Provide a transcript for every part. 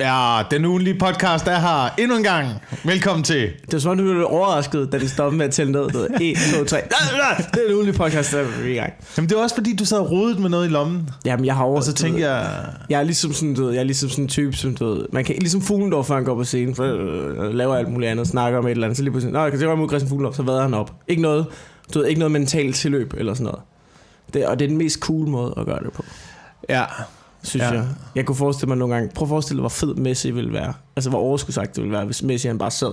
Ja, den ugenlige podcast er her endnu en gang. Velkommen til. Det var som om, du blev overrasket, da de stoppede med at tælle ned. Du ved, 1, 2, 3. Det er en ugenlig podcast, der er i gang. Jamen, det er også fordi, du sad og rodet med noget i lommen. Jamen, jeg har over... Og så tænkte jeg... Jeg er ligesom sådan, du ved, jeg er ligesom sådan en type, som du ved, man kan ligesom Fuglendorf, før han går på scenen, for øh, laver alt muligt andet, snakker om et eller andet, så lige pludselig, nå, jeg kan se, mod Christian Fuglendorf, så vader han op. Ikke noget, du ved, ikke noget mentalt tilløb eller sådan noget. Det, og det er den mest cool måde at gøre det på, Ja, synes Ja. ja. jeg. Jeg kunne forestille mig nogle gange, prøv at forestille dig, hvor fed Messi ville være. Altså, hvor overskudsagt det ville være, hvis Messi han bare sad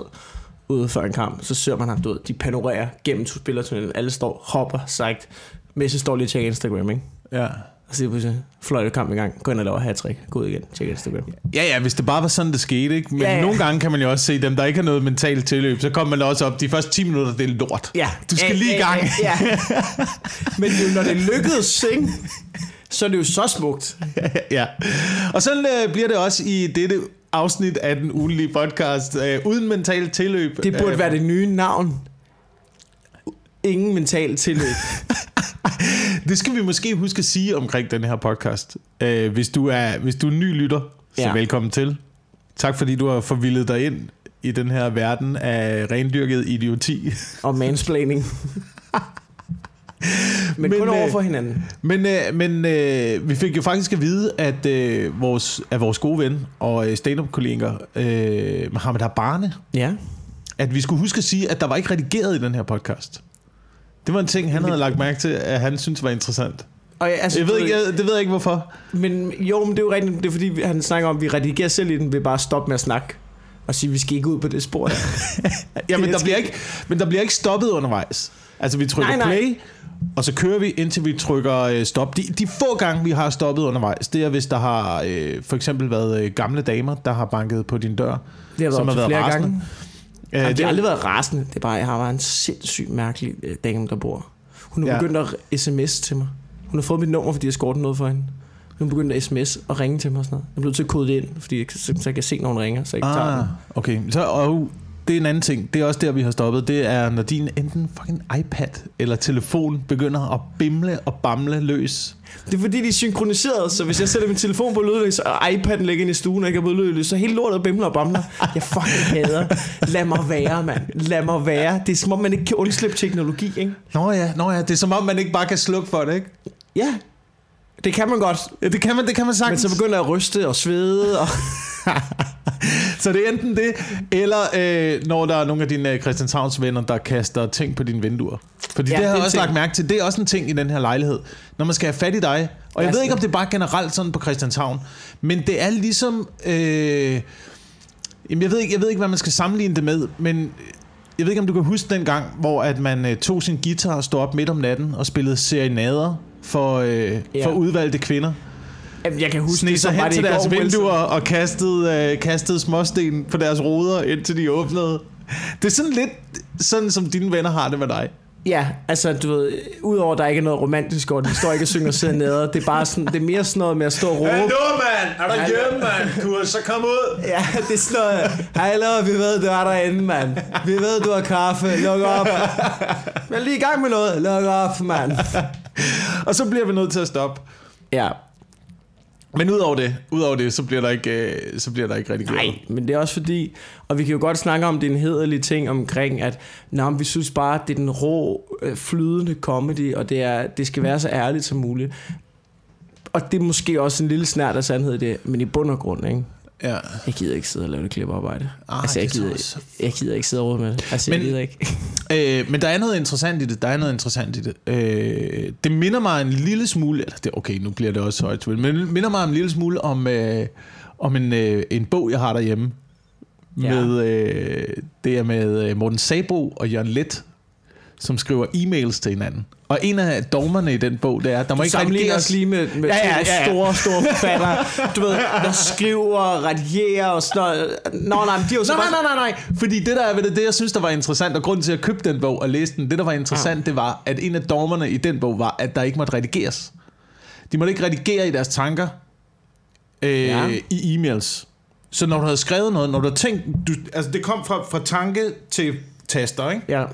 ude før en kamp, så ser man ham, du ved, de panorerer gennem to spillertunnelen, alle står, hopper, sagt. Messi står lige og tjekker Instagram, ikke? ja. Og så pludselig fløjte kamp i gang, gå ind og laver hat-trick, gå ud igen, tjek Instagram. Ja, ja, hvis det bare var sådan, det skete, ikke? Men ja, Ja, ja. ja. nogle gange kan man jo også se dem, der ikke har noget mentalt tilløb, så kommer man også op, de første 10 minutter, det er lort. Ja. Du skal lige i gang. Ja. Men det, er jo, når det lykkedes, ikke? Så er det jo så smukt. ja. Og sådan øh, bliver det også i dette afsnit af den ugenlige podcast, øh, uden mentalt tilløb. Det burde Øh, være det nye navn. Ingen mental tilløb. Det skal vi måske huske at sige omkring den her podcast. Øh, hvis, du er, hvis du er ny lytter, så. Ja. velkommen til. Tak fordi du har forvildet dig ind i den her verden af rendyrket idioti. Og mansplaining. Men, Men, kun øh, over for hinanden. Men, øh, men øh, vi fik jo faktisk at vide, at øh, vores, af vores gode ven og øh, stand-up-kollega øh, Mohamed Habane, Ja. at vi skulle huske at sige, at der var ikke redigeret i den her podcast. Det var en ting, han havde lagt mærke til, at han synes var interessant. Og jeg, altså, Jeg ved ikke, jeg, det ved jeg ikke, hvorfor. Men jo, men det er jo rigtigt. Det er fordi, han snakker om, at vi redigerer selv i den ved bare at stoppe med at snakke. Og sige, at vi skal ikke ud på det spor. Jamen, der bliver ikke, men der bliver ikke stoppet undervejs. Altså, vi trykker Nej, nej. play, og så kører vi, indtil vi trykker øh, stop. De, de få gange, vi har stoppet undervejs, det er, hvis der har øh, for eksempel været øh, gamle damer, der har banket på din dør. Det har Som været har været flere rasende. gange. Øh, Jamen, det, det har aldrig været rasende. Det er bare, jeg har bare en sindssygt mærkelig øh, dame, der bor. Hun er Ja. begyndt at sms til mig. Hun har fået mit nummer, fordi jeg skårte noget for hende. Hun er begyndt at sms og ringe til mig og sådan noget. Jeg blevet til at kode det ind, fordi jeg, så, så jeg kan se, når hun ringer, så jeg ikke tager ah, den. okay. Så, og det er en anden ting. Det er også der, vi har stoppet. Det er, når din enten fucking iPad eller telefon begynder at bimle og bamle løs. Det er fordi, de er synkroniseret, så hvis jeg sætter min telefon på lydløs, og iPad'en ligger inde i stuen, og ikke er på lydløs, så hele lortet bimler og bamler. Jeg fucking hader. Lad mig være, mand. Lad mig være. Det er som om, man ikke kan undslippe teknologi, ikke? Nå ja, nå ja, det er som om, man ikke bare kan slukke for det, ikke? Ja, det kan man godt. Ja, det kan man, det kan man Men sagtens. så begynder jeg at ryste og svede, og Så det er enten det, eller øh, når der er nogle af dine øh, Christianshavns venner, der kaster ting på dine vinduer. Fordi ja, det har jeg også en lagt ting. mærke til. Det er også en ting i den her lejlighed. Når man skal have fat i dig. Og jeg Ja, ved ikke, om det er bare generelt sådan på Christianshavn. Men det er ligesom... Øh, jamen, jeg ved, ikke, jeg ved ikke, hvad man skal sammenligne det med. Men jeg ved ikke, om du kan huske den gang, hvor at man øh, tog sin guitar og stod op midt om natten og spillede serenader for, øh, Ja. for udvalgte kvinder. Jamen, jeg kan huske Sne sig hen det til deres går, Wilson. vinduer og kastede, øh, kastede småsten på deres ruder, indtil de åbnede. Det er sådan lidt sådan, som dine venner har det med dig. Ja, altså du ved, udover der ikke er noget romantisk over det, de står ikke og synger serenader, det er bare sådan, det er mere sådan noget med at stå og råbe. mand! Er du hjemme, mand? Er så kom ud! Ja, det er sådan noget, hallo, vi ved, du er derinde, mand. Vi ved, du har kaffe, luk op. Men lige i gang med noget, luk op, mand. Og så bliver vi nødt til at stoppe. Ja, Men udover det, udover det så, bliver der ikke, øh, så bliver der ikke redigeret. nej, men det er også fordi, og vi kan jo godt snakke om den hederlige ting omkring, at men vi synes bare, at det er den rå, øh, flydende comedy, og det, er, det skal være så ærligt som muligt. Og det er måske også en lille snært af sandhed i det, men i bund og grund, ikke? Ja. Jeg gider ikke sidde og lave det klippearbejde. Ej, altså, jeg er gider, så- jeg gider ikke sidde råde med det. Altså, Men- jeg gider ikke. Øh, men der er noget interessant i det. Der er noget interessant i det. Øh, det minder mig en lille smule... Eller det, okay, nu bliver det også højt. Men det minder mig en lille smule om, øh, om en, øh, en bog, jeg har derhjemme. Ja. Med, øh, det er med øh, Morten Sabro og Jørgen Let, som skriver e-mails til hinanden. Og en af dogmerne i den bog, det er, at der må Du ikke redigeres... os lige med, med Ja, ja, ja, ja, ja, ja. store, store forfattere, du ved, der skriver, redierer og sådan noget. Nå, nej, men de er jo så Nej, bare... nej, nej, nej, nej. Fordi det der er ved det, det jeg synes, der var interessant, og grunden til at købe den bog og læse den, det der var interessant, Ah. det var, at en af dogmerne i den bog var, at der ikke måtte redigeres. De måtte ikke redigere i deres tanker øh, Ja. i e-mails. Så når du havde skrevet noget, når du havde tænkt, du, altså det kom fra, fra tanke til taster, ikke? Ja.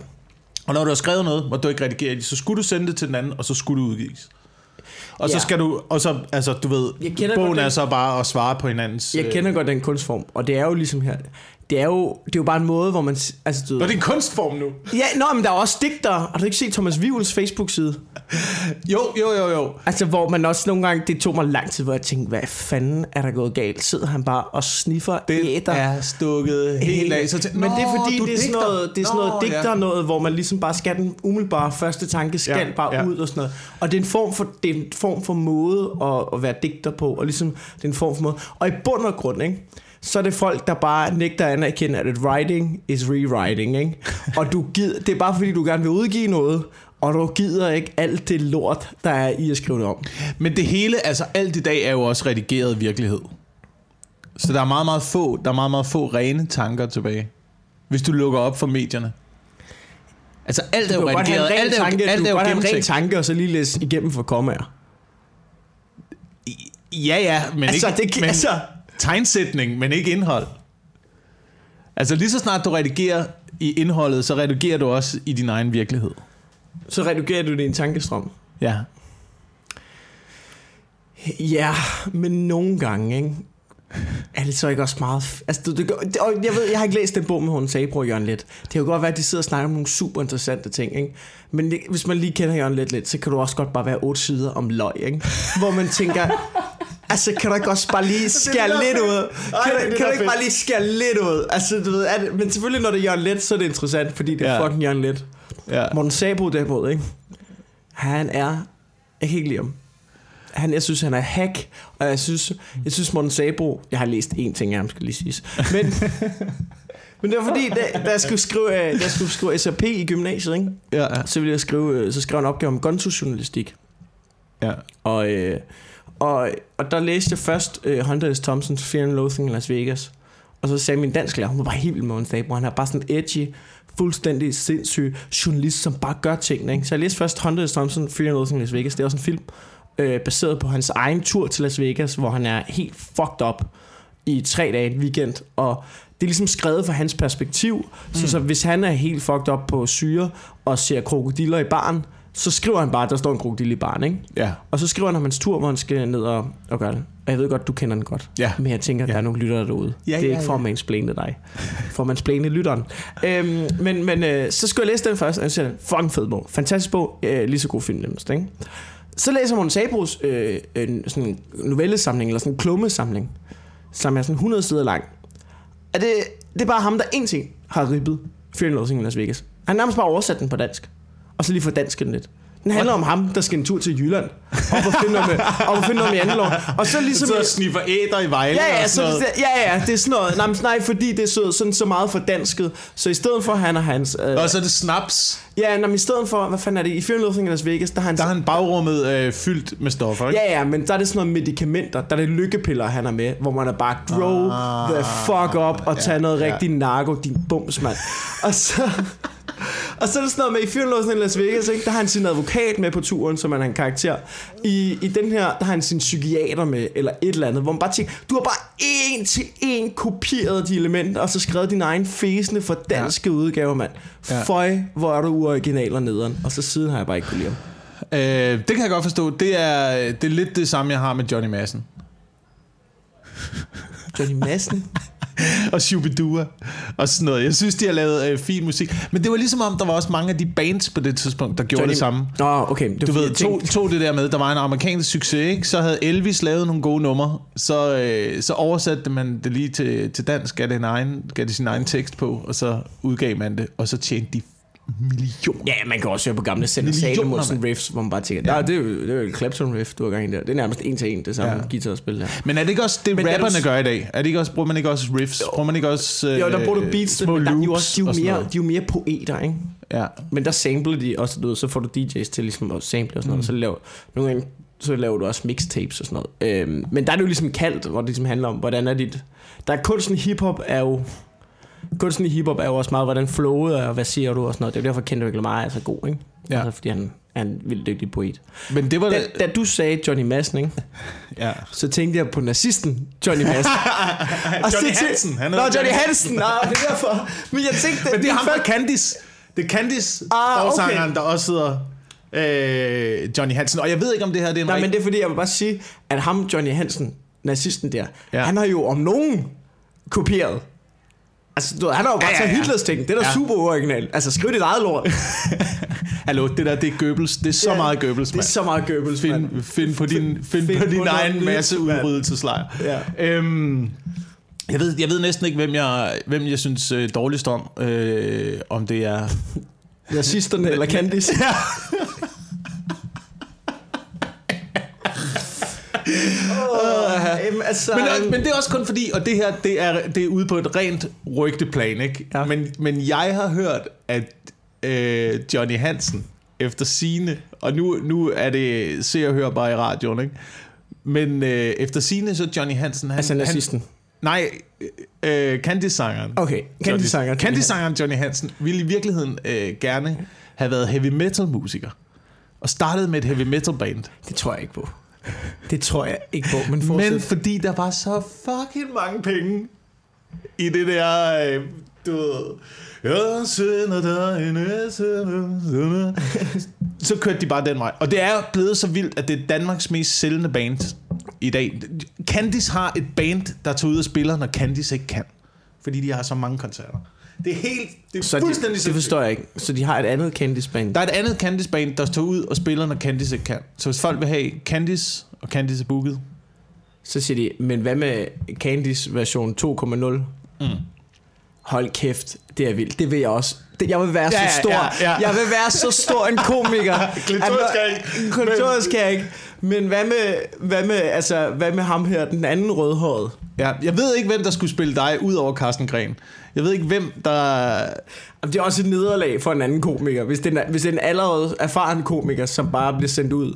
Og når du har skrevet noget, hvor du ikke redigere i det, så skulle du sende det til den anden, og så skulle du udgives. Og så Ja. skal du, og så, altså du ved, bogen godt er den- så bare at svare på hinandens... Jeg kender godt den kunstform, og det er jo ligesom her, det er jo, det er jo bare en måde, hvor man, altså du Nå, det er en kunstform nu. ja, nå, men der er også digtere, har du ikke set Thomas Vivels Facebook-side? Jo, jo, jo, jo. Altså, hvor man også nogle gange, det tog mig lang tid, hvor jeg tænkte, hvad fanden er der gået galt? Sidder han bare og sniffer Den æder? er stukket helt af. Så men det er "Nå, fordi, det er, sådan digter." noget, det er sådan noget Nå, digter ja. noget, hvor man ligesom bare skal den umiddelbare første tanke, skal Ja, bare ja. ud og sådan noget. Og det er en form for, det er en form for måde at, at være digter på, og ligesom, det er en form for måde. Og i bund og grund, ikke? Så er det folk, der bare nægter at anerkende, at writing is rewriting. Ikke? Og du gider, det er bare fordi, du gerne vil udgive noget, og du gider ikke alt det lort, der er i at skrive det om. Men det hele, altså alt i dag er jo også redigeret virkelighed. Så der er meget, meget få, der er meget, meget få rene tanker tilbage. Hvis du lukker op for medierne. Altså alt er jo redigeret, alt er jo, tanke, alt er jo have en ren gennemtænkt. tanke, og så lige læse igennem for kommaer. Ja, ja, men Altså, ikke, det men altså- tegnsætning, men ikke indhold. Altså lige så snart du redigerer i indholdet, så redigerer du også i din egen virkelighed. Så redigerer du en tankestrøm. Ja. Ja, men nogle gange, ikke? Er det så ikke også meget... Altså, det, det, det, og jeg ved, jeg har ikke læst den bog med Horne Sabro og Jørgen Let. Det kan jo godt være, at de sidder og snakker om nogle super interessante ting, ikke? Men det, hvis man lige kender Jørgen Let lidt, så kan du også godt bare være otte sider om løg, ikke? Hvor man tænker... Altså, kan du ikke også bare lige skære der lidt fedt. ud? Ej, Kan, det det, kan der du ikke fedt. bare lige skære lidt ud? Altså, du ved, er det, men selvfølgelig, når det er Jørgen Let, så er det interessant, fordi det er Ja. fucking Jørgen Let. ja. Morten Sabro derimod, ikke? Han er... Jeg kan ikke lide ham. Han, jeg synes, han er hack, og jeg synes, jeg synes Morten Sabro... Jeg har læst én ting af ham, skal lige siges. Men, men det var fordi, da, da jeg skulle skrive, øh, da jeg skulle skrive SAP i gymnasiet, ikke? Ja, ja. så ville jeg skrive, øh, så skrev jeg en opgave om gonzo-journalistik. ja. Og, øh, og, og der læste jeg først øh, Hunter S. Thompsons Fear and Loathing i Las Vegas. Og så sagde min dansklærer, hun var bare helt vild med Sabro. Han er bare sådan edgy, fuldstændig sindssyg journalist, som bare gør tingene. Ikke? Så jeg læste først Hunter S. Thompson Fear and Loathing i Las Vegas. Det er også en film, øh, baseret på hans egen tur til Las Vegas, hvor han er helt fucked up i tre dage, en weekend. Og det er ligesom skrevet fra hans perspektiv. Mm. Så, så hvis han er helt fucked up på syre og ser krokodiller i baren, så skriver han bare, at der står en krokodil i baren, ikke? Ja. Og så skriver han om hans tur, hvor han skal ned og, og gøre det. Og jeg ved godt, du kender den godt. Ja. Men jeg tænker, at der Ja. er nogle lyttere derude. Ja, det er ja, ikke for at ja. mansplaine dig. For at mansplaine lytteren. øhm, men men øh, så skulle jeg læse den først, og jeg siger, fucking fed bog. Fantastisk bog. Øh, lige så god film nemmest, ikke? Så læser man Sabros øh, en, sådan novellesamling, eller sådan en klummesamling, som er sådan 100 sider lang. Og det, det er bare ham, der en ting har ribbet Fear and Loathing Las Vegas. Han har nærmest bare oversat den på dansk. Og så lige for dansk den lidt. Den handler om ham, der skal en tur til Jylland. Og for at finde noget med, og for at finde noget med andelov. Og så Så ligesom... og sniffer æder i Vejle Ja, ja, og så, sådan noget. det, ja, ja, det er sådan noget. Nej, nej, fordi det er så, sådan så meget for dansket. Så i stedet for, han og hans... Øh, Og så er det snaps. ja, nej, men i stedet for, hvad fanden er det? I Fear Loathing i Las Vegas, der har han... Der er han bagrummet øh, fyldt med stoffer, ikke? Ja, ja, men der er det sådan noget medicamenter. Der er det lykkepiller, han er med, hvor man er bare grow Ah, the fuck up og ja, tage noget ja. rigtig narko, din bums, mand. Og så... Og så er det sådan noget med, i Fyrlåsen i Las Vegas, ikke? der har han sin advokat med på turen, som er en karakter. I, I den her, der har han sin psykiater med, eller et eller andet, hvor man bare tænker, du har bare en til en kopieret de elementer, og så skrevet din egen fæsende for danske ja. udgave, mand. Ja. Føj, hvor er du uoriginal og nederen. Og så siden har jeg bare ikke kunne lide ham. Øh, det kan jeg godt forstå. Det er, det er lidt det samme, jeg har med Johnny Madsen. Johnny Madsen. og Shubidua og sådan noget. Jeg synes, de har lavet øh, fin musik. Men det var ligesom om, der var også mange af de bands på det tidspunkt, der gjorde Johnny... det samme. Nå, okay. Det Du ved, to, to det der med, der var en amerikansk succes, ikke? så havde Elvis lavet nogle gode numre, så, øh, så oversatte man det lige til, til dansk, gav det, en egen, gav det sin egen tekst på, og så udgav man det, og så tjente de millioner. Ja, man kan også høre på gamle Sender Millioner, Salomonsen riffs, hvor man bare tænker, ja. det, er jo, det er jo Clapton riff, du har gang i der. Det er nærmest en til en, det samme Ja. guitarspil der. Men er det ikke også det, Men du rapperne s- gør i dag? Er det ikke også, bruger man ikke også riffs? Bruger man ikke også øh, Jo, der bruger du beats, små men der, de, er jo loops også, de, er og jo sådan mere, de er jo mere poeter, ikke? Ja. Men der sampler de også, du ved, så får du DJ's til ligesom at sample og sådan noget, og så laver, nogle gange, så laver du også mixtapes og sådan noget. Øhm, men der er det jo ligesom kaldt, hvor det ligesom handler om, hvordan er dit... Der er kunsten hiphop er jo... Kunsten i hiphop er jo også meget, hvordan flowet er, og hvad siger du og sådan noget. Det er jo derfor, Kendrick Lamar er så god, ikke? Ja. Altså, fordi han er en vildt dygtig poet. Men det var Da, da du sagde Johnny Madsen, ikke? Ja. så tænkte jeg på nazisten Johnny Madsen. Og så Johnny tænkte- Hansen, han Nå, Johnny Johnny- Hansen. Nå, det er derfor. Men jeg tænkte... Men det er ham fra Candice. Det er Candice, Ah, okay. der også sidder... Øh, Johnny Hansen. Og jeg ved ikke, om det her det er Nej, men det er fordi, jeg vil bare sige, at ham, Johnny Hansen, nazisten der, ja. han har jo om nogen kopieret. Altså, du, han har jo bare Ja, ja, ja, taget. Hitlers ting. Det er da Ja. super originalt. Altså, skriv dit eget lort. Hallo, det der, det er Goebbels. Det er så Ja, meget Goebbels, Det er mand. så meget Goebbels, mand. Find, find på din, find Find på på din noget egen masse mand. udryddelseslejr. Ja. Øhm, jeg ved, jeg ved næsten ikke, hvem jeg, hvem jeg synes øh, dårligst om. Øh, om det er... Nazisterne eller Candice. Ja. Oh, jamen, altså, Men, men det er også kun fordi, og det her, det er, det er ude på et rent rygteplan, ikke? Ja. Men, men jeg har hørt, at øh, Johnny Hansen, efter sine og nu, nu er det se og hør bare i radioen, ikke? Men øh, efter sine så Johnny Hansen... Han, altså han, nazisten. nej, øh, Candice-sangeren. Okay, Candice-sangeren. Candice-sangeren Johnny Hansen ville i virkeligheden øh, gerne have været heavy metal musiker. Og startede med et heavy metal band. Det tror jeg ikke på. Det tror jeg ikke på, men Men fordi der var så fucking mange penge i det der, øh, du ved, jeg sender dig en Så kørte de bare den vej. Og det er blevet så vildt, at det er Danmarks mest sælgende band i dag. Candice har et band, der tager ud og spiller, når Candice ikke kan. Fordi de har så mange koncerter. Det er helt, det er så fuldstændig de, det forstår jeg ikke. Så de har et andet Candice-band. Der er et andet Candice band, der tager ud og spiller, når Candice ikke kan. Så hvis folk vil have Candice, og Candice er booket, Så siger de, men hvad med Candice version 2.0? Mm. Hold kæft, det er vildt. Det vil jeg også. Det, jeg vil være Ja, så stor. ja, ja. Jeg vil være så stor en komiker. Klitorisk skal jeg ikke. Men hvad med, hvad med, altså, hvad med ham her, den anden rødhårede? Ja, jeg ved ikke, hvem der skulle spille dig, ud over Carsten Gren. Jeg ved ikke, hvem der... Det er også et nederlag for en anden komiker. Hvis det er, en- hvis det er en allerede erfaren komiker, som bare bliver sendt ud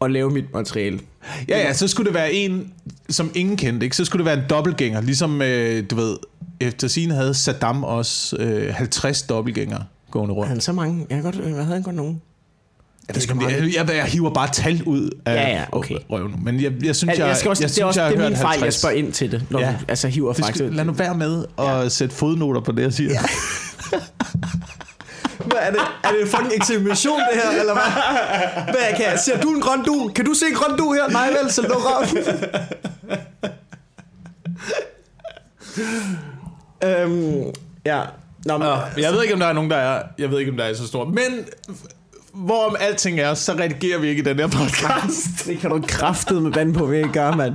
og lave mit materiale. Ja, ja, så skulle det være en, som ingen kendte, ikke? Så skulle det være en dobbeltgænger, ligesom, øh, du ved, efter sine havde Saddam også øh, 50 dobbeltgængere gående Har rundt. han så mange? Jeg kan godt, hvad havde han godt nogen? Jeg, ved ikke, om det, jeg, jeg, jeg hiver bare tal ud af Ja, ja, okay. røven nu. Men jeg, jeg synes, jeg, Jeg, jeg skal også, jeg, det er også jeg, det er min fejl, jeg 50. spørger ind til det, når Ja. ja. du altså, hiver fakta. skal, lad nu være med at sætte fodnoter på det, jeg siger. Ja. Hvad er det? Er det en fucking eksamination, det her, eller hvad? Hvad kan jeg? Ser du en grøn du? Kan du se en grøn du her? Nej vel, så luk op. øhm, ja. Nå, men, Jeg ved ikke, om der er nogen, der er... Jeg ved ikke, om der er så stor. Men hvorom alting er, så redigerer vi ikke i den her podcast. det kan du kraftet med vand på, vi ikke gøre, mand.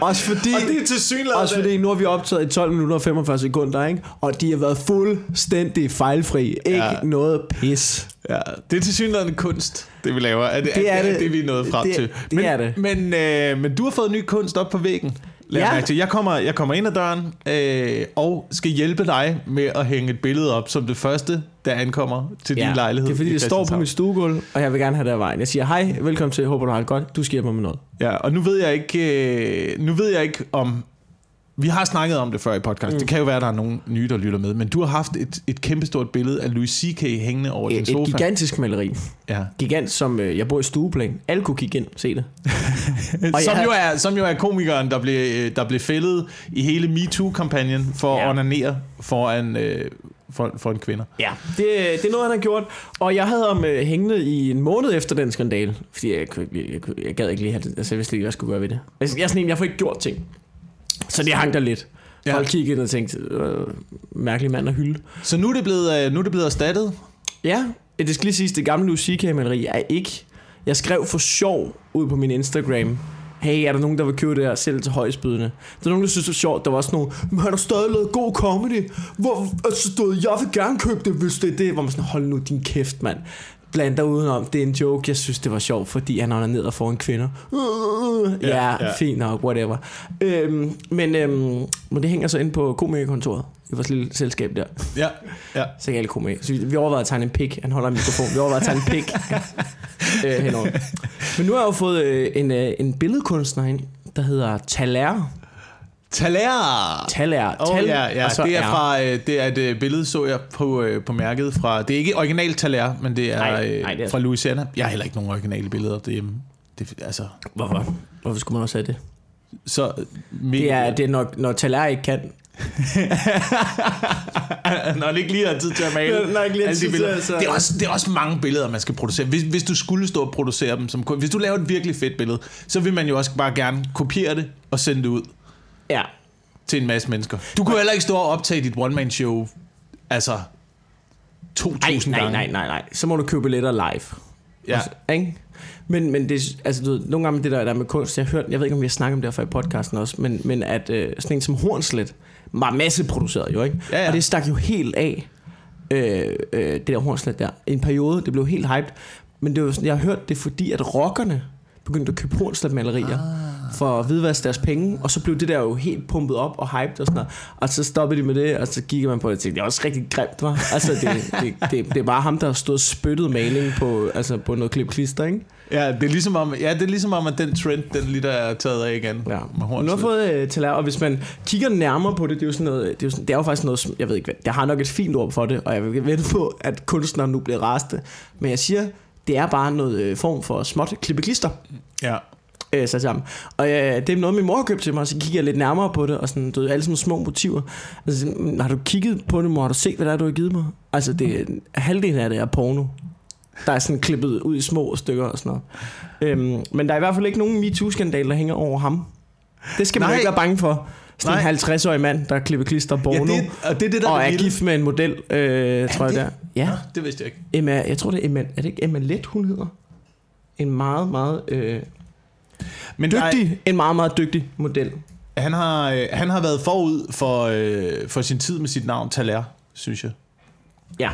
Også fordi... Og det er til synligheden. Også fordi nu har vi optaget i 12 minutter og 45 sekunder, ikke? Og de har været fuldstændig fejlfri. Ikke Ja. noget pis. Ja, det er til synligheden kunst, det vi laver. Er det, Det er er, det. det, vi er nået frem Det- til. det men, er det. Men, øh, men du har fået ny kunst op på væggen. Lad Ja. ja. mærke til. Jeg kommer, jeg kommer ind ad døren øh, og skal hjælpe dig med at hænge et billede op som det første, der ankommer til din lejlighed. Det er fordi, det står på mit stuegulv, og jeg vil gerne have det af vejen. Jeg siger, hej, velkommen til, håber, du har det godt. Du skal hjælpe mig med noget. Ja, og nu ved jeg ikke, øh, nu ved jeg ikke om... Vi har snakket om det før i podcast. Mm. Det kan jo være, at der er nogen nye, der lytter med. Men du har haft et, et kæmpestort billede af Louis C.K. hængende over din Et, sofa. et gigantisk maleri. ja. Gigant, som øh, jeg bor i stueplan. Alle kunne kigge ind se det. Som, jeg- jo er, som jo er komikeren, der blev, øh, der blev fældet i hele MeToo-kampagnen for ja. At onanere foran, øh, for, for en kvinder. Ja, det, det er noget, han har gjort. Og jeg havde ham øh, hængende i en måned efter den skandale. Fordi jeg, jeg, jeg, jeg gad ikke lige have det. Altså, jeg vidste ikke, hvad jeg skulle gøre ved det. Jeg, jeg er sådan jeg får ikke gjort ting. Så det hang der lidt. Ja. Folk kiggede og tænkte, øh, mærkelig mand at hylde. Så nu er det blevet, øh, nu er det blevet erstattet. Ja, det skal lige siges, det gamle Louis CK-maleri er ikke... Jeg skrev for sjov ud på min Instagram, hey, er der nogen, der vil købe det her selv til højsbydende? Der er nogen, der synes, det er sjovt. Der var også nogen, men han har stadig lavet god comedy. Hvor, altså, stod, jeg vil gerne købe det, hvis det er det. Hvor man sådan, hold nu din kæft, mand. Bland dig udenom. Det er en joke. Jeg synes, det var sjovt, fordi han er ned og får en kvinder. Ja, Ja, ja, fint nok, whatever. Øhm, men, øhm, men det hænger så ind på komikerkontoret. i vores lille selskab der. Ja, ja. Så alle komme med. Så vi, vi overvejede at tegne en pik. Han holder en mikrofon. Vi overvejede at tegne en pik øh, henover. Men nu har jeg jo fået øh, en, øh, en billedkunstner ind, der hedder Taler. Taler! Taler. Oh, Tal, ja, ja. og så Det er fra øh, det er et øh, billede så jeg på øh, på mærket fra. Det er ikke original Taler, men det er, Nej, øh, nej, det er- fra Louisiana. Jeg har heller ikke nogen originale billeder derhjemme. Det altså Hvorfor? Hvorfor skulle man også have det? så Det er, det er når, når Taler ikke kan, Når han ikke lige har tid til at male. Når han ikke lige har alle de tid til så- det, er også, det er også mange billeder, man skal producere. Hvis, hvis du skulle stå og producere dem, som, hvis du laver et virkelig fedt billede, så vil man jo også bare gerne kopiere det og sende det ud Ja. til en masse mennesker. Du kunne heller ikke stå og optage dit one-man-show, altså 2.000 Ej, nej, gange. nej, nej, nej. Så må du købe billetter live. Ja. Også, ikke? Men, men det, altså, du ved, nogle gange det der, der med kunst, jeg har hørt, jeg ved ikke, om vi har snakket om det her før i podcasten også, men, men at øh, sådan en som Hornslet var masseproduceret jo, ikke? Ja, ja. Og det stak jo helt af, øh, øh, det der Hornslet der. I en periode, det blev helt hyped. Men det var, sådan- jeg har hørt det, fordi at rockerne begyndte at købe Hornslet-malerier ah. for at hvidvaske deres penge, og så blev det der jo helt pumpet op og hyped og sådan noget. Og så stoppede de med det, og så kiggede man på det og tænkte, det er også rigtig grimt, var. Altså, det, det, det, det, er bare ham, der har stået spyttet maling på, altså, på noget klip klister, ikke? Ja, det er ligesom om, ja, det er ligesom om, at den trend, den lige der er taget af igen. Ja. Med Nu har fået øh, til og hvis man kigger nærmere på det, det er jo sådan noget, det er jo, sådan, det er jo faktisk noget, jeg ved ikke hvad, jeg har nok et fint ord for det, og jeg vil vente på, at kunstneren nu bliver raste, men jeg siger, det er bare noget øh, form for småt klippeklister, Ja. øh, sat sammen. Og øh, det er noget, min mor har købt til mig, og så kigger jeg lidt nærmere på det, og sådan, du ved, alle sådan små motiver. Altså, har du kigget på det, mor? Har du set, hvad det er, du har givet mig? Altså, det, halvdelen af det er porno. Der er sådan klippet ud i små stykker og sådan noget. Øhm, men der er i hvert fald ikke nogen MeToo-skandal, der hænger over ham. Det skal man Nej. ikke være bange for. Sådan Nej. en 50-årig mand, der klipper klister porno. Ja, det, og det er det, der og er er gift med en model, øh, tror jeg det? der. Ja, Nå, det vidste jeg ikke. Emma, jeg tror det er Emma, er det ikke Emma Let, hun hedder? En meget, meget øh, Men der er- dygtig, en meget, meget dygtig model. Han har, øh, han har været forud for, øh, for sin tid med sit navn Taler, synes jeg. Ja.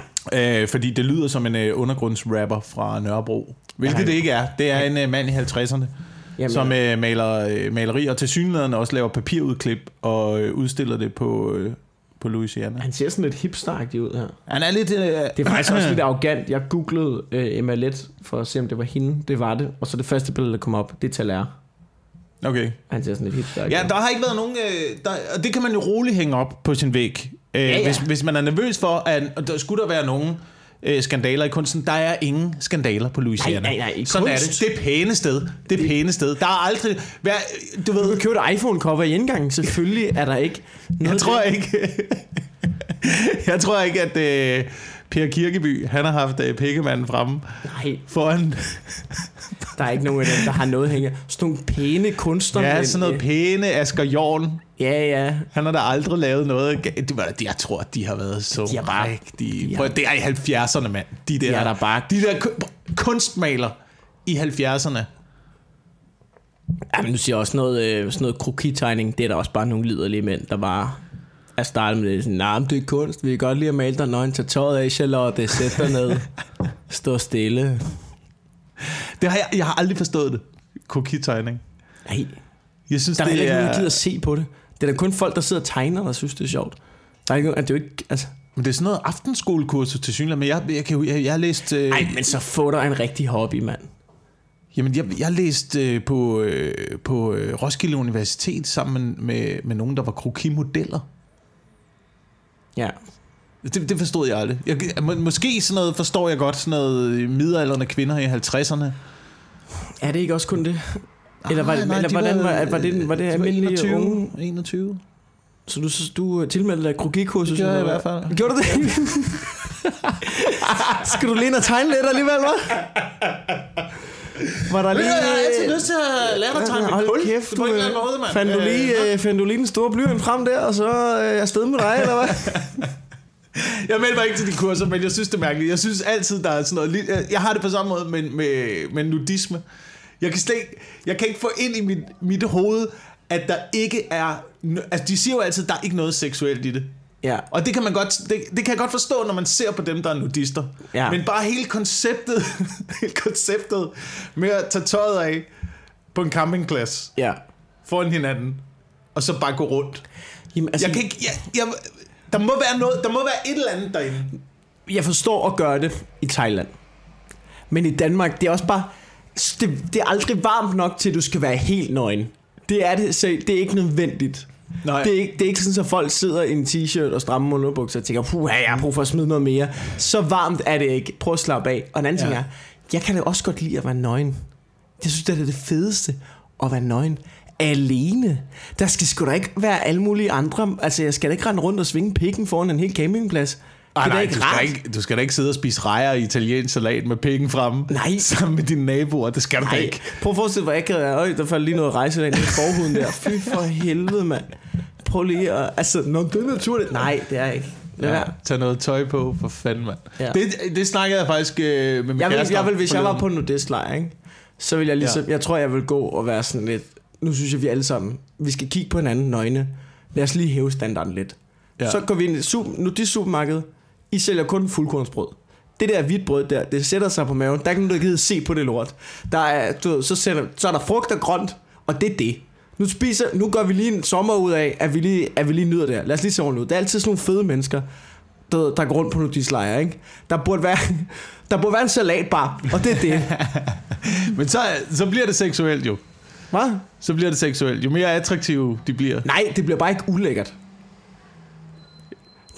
Øh, fordi det lyder som en øh, undergrundsrapper fra Nørrebro. Hvilket Ja, det ikke er. Det er en øh, mand i 50'erne, Jamen, som øh, maler øh, malerier, og til synligheden også laver papirudklip og øh, udstiller det på, øh, på Louisiana. Han ser sådan lidt hipsteragtig ud her. Han er lidt... Øh, Det er faktisk også lidt arrogant. Jeg googlede øh, Emma Let for at se, om det var hende. Det var det. Og så det første billede, der kom op, det er Taler. Okay. Han ser sådan lidt hipsteragtig Ja, der har ikke været nogen... Øh, der, og det kan man jo roligt hænge op på sin væg. Øh, Ja, ja. Hvis, hvis man er nervøs for, at der skulle der være nogen øh, skandaler i kunsten. Der er ingen skandaler på Louisiana. Nej, nej, nej, Sådan kunst. er det. Det er pæne sted. Det er pæne sted. Der er aldrig... Hvad, du ved... Du kan købe et iPhone-cover i indgangen. Selvfølgelig er der ikke noget... Jeg tror ikke... jeg tror ikke, at øh, Per Kirkeby, han har haft øh, pikkemanden fremme Nej, foran... der er ikke nogen af dem, der har noget hænger. Sådan nogle pæne kunstnere. Ja, sådan noget pæne Asger Jorn. Ja, ja. Han har da aldrig lavet noget... Det var, jeg tror, at de har været så De bare- rigtige. de Prøv, det er i 70'erne, mand. De der, De er der bare... de der ku- kunstmaler i 70'erne. Ja, men du siger også noget, øh, sådan noget krokitegning. Det er der også bare nogle liderlige mænd, der bare er startet med det. Sådan, men det er kunst. Vi kan godt lide at male dig nøgen. Tag tøjet af, Charlotte. Sæt dig ned. Stå stille. Det har jeg, jeg har aldrig forstået det. Kokitegning. Nej, Jeg synes, der er det ikke er... nogen, der gider at se på det. Det er da kun folk, der sidder og tegner, der synes, det er sjovt. Der er ikke at det er jo ikke... Altså, Men det er sådan noget aftenskolekursus til synligheden, men jeg, jeg, kan, jeg, jeg har læst... Øh, ej, men så få dig en rigtig hobby, mand. Jamen, jeg, jeg læste øh, på, øh, på øh, Roskilde Universitet sammen med, med nogen, der var krokimodeller. Ja. Det, det forstod jeg aldrig. Jeg, må, måske sådan noget forstår jeg godt, sådan noget øh, midaldrende kvinder i 50'erne. Er det ikke også kun det? Eller var, Nej, nej, eller hvordan var, var det, var det de almindelige 21, unge? 21. Så du, du tilmeldte dig krokikursus? Det gjorde jeg i hvert fald. Gjorde du det? Skal du lige og tegne lidt alligevel, hva'? Var der lige... lyst til at lære dig at tegne med Hold kæft, du, øh, måde, mand. fandt, du lige, øh, fandt du lige den store blyant frem der, og så øh, afsted med dig, eller hvad? Jeg meldte mig ikke til de kurser, men jeg synes, det er mærkeligt. Jeg synes altid, der er sådan noget... Jeg har det på samme måde med, med, med nudisme. Jeg kan, slet ikke, jeg kan ikke få ind i mit, mit hoved, at der ikke er... Altså, de siger jo altid, at der er ikke noget seksuelt i det. Ja. Og det kan man godt, det, det kan jeg godt forstå, når man ser på dem, der er nudister. Ja. Men bare hele konceptet, hele konceptet med at tage tøjet af på en campingplads Ja. foran hinanden, og så bare gå rundt. Jamen, altså, Jeg kan ikke, jeg, jeg, der må være noget, der må være et eller andet derinde. jeg forstår at gøre det i Thailand. Men i Danmark, det er også bare... Det, det er aldrig varmt nok til, at du skal være helt nøgen. Det er det, så det er ikke nødvendigt. Nej. Det er, ikke, det er ikke sådan, at folk sidder i en t-shirt og stramme underbukser og tænker, puh, jeg har brug for at smide noget mere. Så varmt er det ikke. Prøv at slappe af. Og en anden ja. ting er, jeg kan da også godt lide at være nøgen. Jeg synes, det er det fedeste at være nøgen. Alene. Der skal sgu da ikke være alle mulige andre. Altså, jeg skal da ikke rende rundt og svinge pikken foran en hel campingplads. Ej, det er da nej, ikke du, skal rart. ikke, du skal da ikke sidde og spise rejer i italiensk salat med penge fremme. Nej. Sammen med dine naboer. Det skal du da Nej, ikke. prøv at forestille dig, hvor akavet er. Øj, der faldt lige noget rejse ind i forhuden der. Fy for helvede, mand. Prøv lige at... Altså, når det er naturligt. Nej, det er ikke. Ja, være. tag noget tøj på, for fanden, mand. Ja. Det, det snakkede jeg faktisk øh, med min Jeg vil, jeg vil, hvis jeg var på en nudistlejr, ikke? så vil jeg ligesom, ja. jeg tror, jeg vil gå og være sådan lidt, nu synes jeg, vi alle sammen, vi skal kigge på hinanden nøgne. Lad os lige hæve standarden lidt. Ja. Så går vi ind i super, nudistsupermarkedet. I sælger kun fuldkornsbrød. Det der hvidt brød der, det sætter sig på maven. Der er ikke nogen, der gider se på det lort. Der er, du ved, så, sætter, så er der frugt og grønt, og det er det. Nu, spiser, nu gør vi lige en sommer ud af, at vi lige, at vi lige nyder det her. Lad os lige se ordentligt ud. Det er altid sådan nogle fede mennesker, der, der går rundt på nudistlejre, ikke? Der burde være, der burde være en salatbar, og det er det. Men så, så bliver det seksuelt jo. Hvad? Så bliver det seksuelt. Jo mere attraktive de bliver. Nej, det bliver bare ikke ulækkert.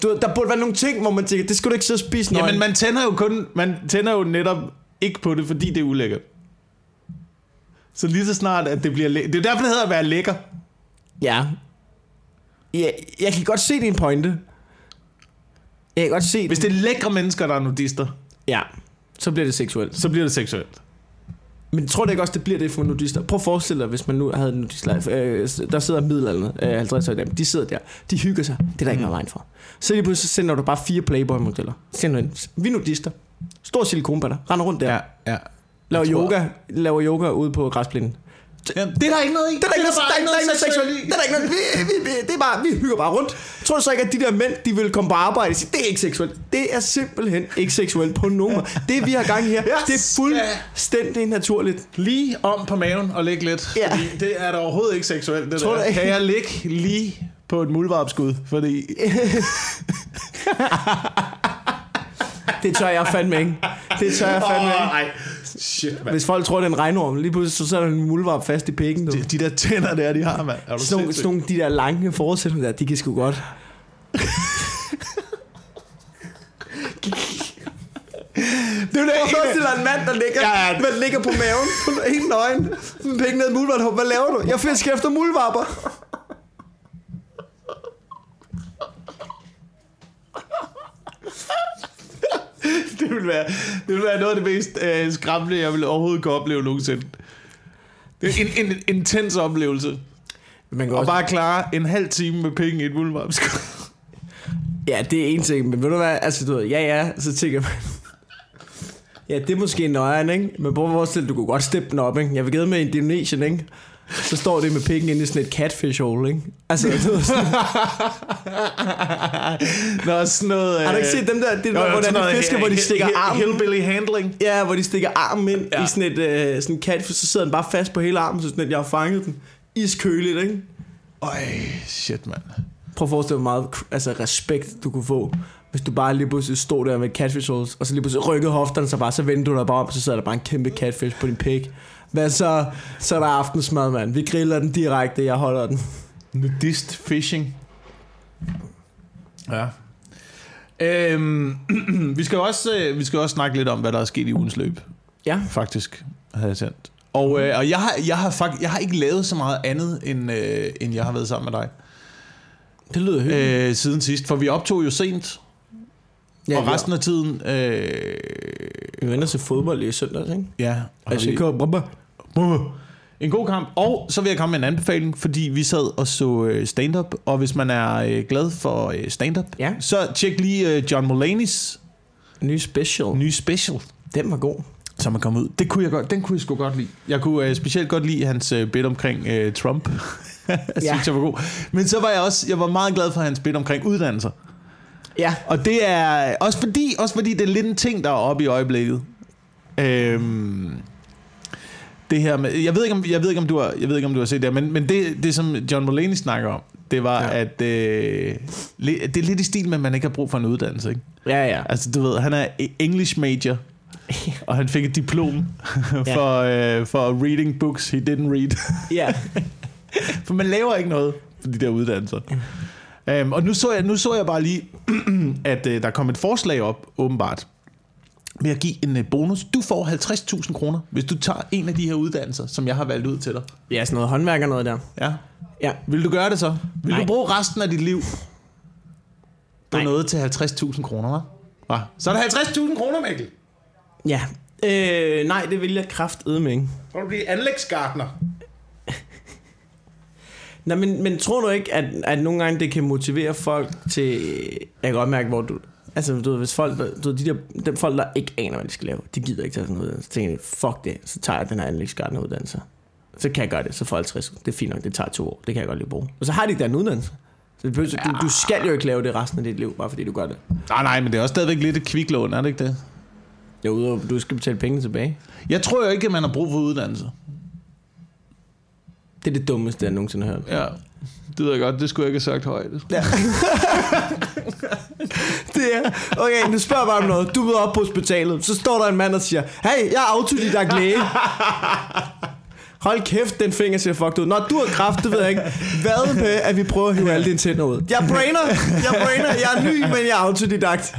Du, der burde være nogle ting, hvor man tænker, det skal du ikke sidde og spise nøgen. Jamen, man tænder jo kun, man tænder jo netop ikke på det, fordi det er ulækkert. Så lige så snart, at det bliver læ- Det er derfor, det hedder at være lækker. Ja. ja. Jeg kan godt se din pointe. Jeg kan godt se Hvis det er lækre mennesker, der er nudister, Ja, så bliver det seksuelt. så bliver det seksuelt. Men tror du ikke også, det bliver det for nudister? Prøv at forestille dig, hvis man nu havde en nudistlejr. Øh, der sidder middelalderne, øh, 50 år dem. De sidder der. De hygger sig. Det er der ikke noget vejen for. Så lige pludselig sender du bare fire Playboy-modeller. Sender ind. Vi er nudister. Stor silikonbatter. Render rundt der. Ja. ja. Laver tror- yoga, laver yoga ude på græsplænen. Det er der ikke noget i. Det er der ikke noget, er seksuelt. Det er der ikke noget. Vi, vi, vi, det er bare, vi hygger bare rundt. Tror du så ikke, at de der mænd, de vil komme på arbejde og sige, det er ikke seksuelt. Det er simpelthen ikke seksuelt på nogen måde. Det vi har gang i her, det er fuldstændig naturligt. Lige om på maven og lægge lidt. Ja. Fordi det er da overhovedet ikke seksuelt. Det Tror der. Kan jeg ligge lige på et muldvarpskud? Fordi Det tør jeg fandme ikke. Det tør jeg fandme ikke. nej. Shit, mand. Hvis folk tror, det er en regnorm, lige pludselig så sætter en muldvarp fast i pikken. Du. De, de der tænder der, de har, mand. Er du Sådan sådan nogle, de der lange forudsætninger der, de kan sgu godt. Det er jo det, Prøv forestille dig en mand, der ligger, Ja, ja. der ligger på maven, helt nøgen, med penge ned i muldvarp. Hvad laver du? Jeg fisker efter muldvarper. Det, vil være, det vil være noget af det mest øh, skræmmende, jeg vil overhovedet kunne opleve nogensinde. Det er en, en, en intens oplevelse. Man kan Og også, bare klare en halv time med penge i et muldvarpskud. ja, det er en ting, men ved du hvad, altså du ved, ja ja, så tænker man, ja, det er måske nøjeren, ikke? Men prøv at forestille du kunne godt steppe den op, ikke? Jeg vil give med Indonesien, ikke? Så står det med penge inde i sådan et catfish hole, ikke? Altså, du ved, sådan, Nå, sådan noget... har du ikke set dem der, det der, hvordan de fisker, hvor de stikker armen? Hillbilly handling. Ja, hvor de stikker armen ind ja. I sådan et øh, sådan catfish, så sidder den bare fast på hele armen, så sådan at jeg har fanget den. Iskøligt, ikke? Øj, shit, mand. Prøv at forestille dig, hvor meget altså, respekt du kunne få, hvis du bare lige pludselig stod der med catfish holes, og så lige pludselig rykkede hofterne så bare, så vendte du dig bare om, så sidder der bare en kæmpe catfish på din pik. Hvad så? Så er der aftensmad, mand. Vi griller den direkte, jeg holder den. Nudist fishing. Ja. Øhm, vi, skal også, øh, vi skal også snakke lidt om, hvad der er sket i ugens løb, Ja. faktisk, havde jeg sendt. Og, øh, og jeg, har, jeg, har fakt, jeg har ikke lavet så meget andet, end, øh, end jeg har været sammen med dig Det lyder hyggeligt. øh, siden sidst. For vi optog jo sent, ja, og resten af tiden... Øh, Vi vender til fodbold i søndags, ikke? ja, og Altså, vi, vi... en god kamp. Og så vil jeg komme med en anbefaling, fordi vi sad og så øh, stand-up, og hvis man er øh, glad for øh, stand-up, Ja. så tjek lige John Mulaney's Ny special. nye special, Den var god. som er kommet ud. Det kunne jeg godt, den kunne jeg sgu godt lide. Jeg kunne øh, specielt godt lide hans øh, bit omkring øh, Trump. jeg synes, Ja. jeg var god. Men så var jeg også jeg var meget glad for hans bit omkring uddannelser. Ja. Og det er også fordi, også fordi det er lidt en ting, der er oppe i øjeblikket. Øhm, det her med, jeg ved ikke om, jeg ved ikke, om du har, jeg ved ikke, om du har set det, men, men det, det som John Mulaney snakker om, det var, Ja. ja. at øh, det er lidt i stil med, at man ikke har brug for en uddannelse. Ikke? Ja, ja. Altså, du ved, han er English major, og han fik et diplom Ja. for, øh, for reading books he didn't read. Ja. For man laver ikke noget for de der uddannelser. Um, og nu så, jeg, nu så jeg bare lige, at uh, der kom et forslag op, åbenbart, ved at give en øh, bonus. Du får 50.000 kroner, hvis du tager en af de her uddannelser, som jeg har valgt ud til dig. Ja, sådan noget håndværk og noget der. Ja. Ja. Vil du gøre det så? Vil Nej. du bruge resten af dit liv på Nej. noget til 50.000 kroner, hva'? Hva? Så er der 50.000 kroner, Mikkel. Ja. Øh, nej, det vil jeg kraftedme ikke. Så vil du blive anlægsgartner. Nej, men, men tror du ikke, at, at nogle gange det kan motivere folk til... Jeg kan godt mærke, hvor du... Altså, du ved, hvis folk, du ved, de der, dem folk, der ikke aner, hvad de skal lave, de gider ikke tage sådan noget uddannelse. Så tænker de, fuck det, så tager jeg den her anlægsgartneruddannelse. Så kan jeg gøre det, så får jeg 50. Det er fint nok, det tager to år. Det kan jeg godt lige bruge. Og så har de der en uddannelse. Så det behøver, du, du skal jo ikke lave det resten af dit liv, bare fordi du gør det. Nej, nej, men det er også stadigvæk lidt et kviklån, er det ikke det? Jo, udover, du skal betale pengene tilbage. Jeg tror jo ikke, at man har brug for uddannelse. Det er det dummeste, jeg nogensinde har hørt. Ja, det ved jeg godt. Det skulle jeg ikke have sagt højt. Ja. det er, okay, nu spørger jeg bare om noget. Du møder op på hospitalet, så står der en mand og siger, hey, jeg er autodidakt læge. Hold kæft, den finger ser fucked ud. Nå, du har kraft, det ved jeg ikke. Hvad med, at vi prøver at hive alle dine tænder ud? Jeg brainer, jeg brainer, jeg er ny, men jeg er autodidakt.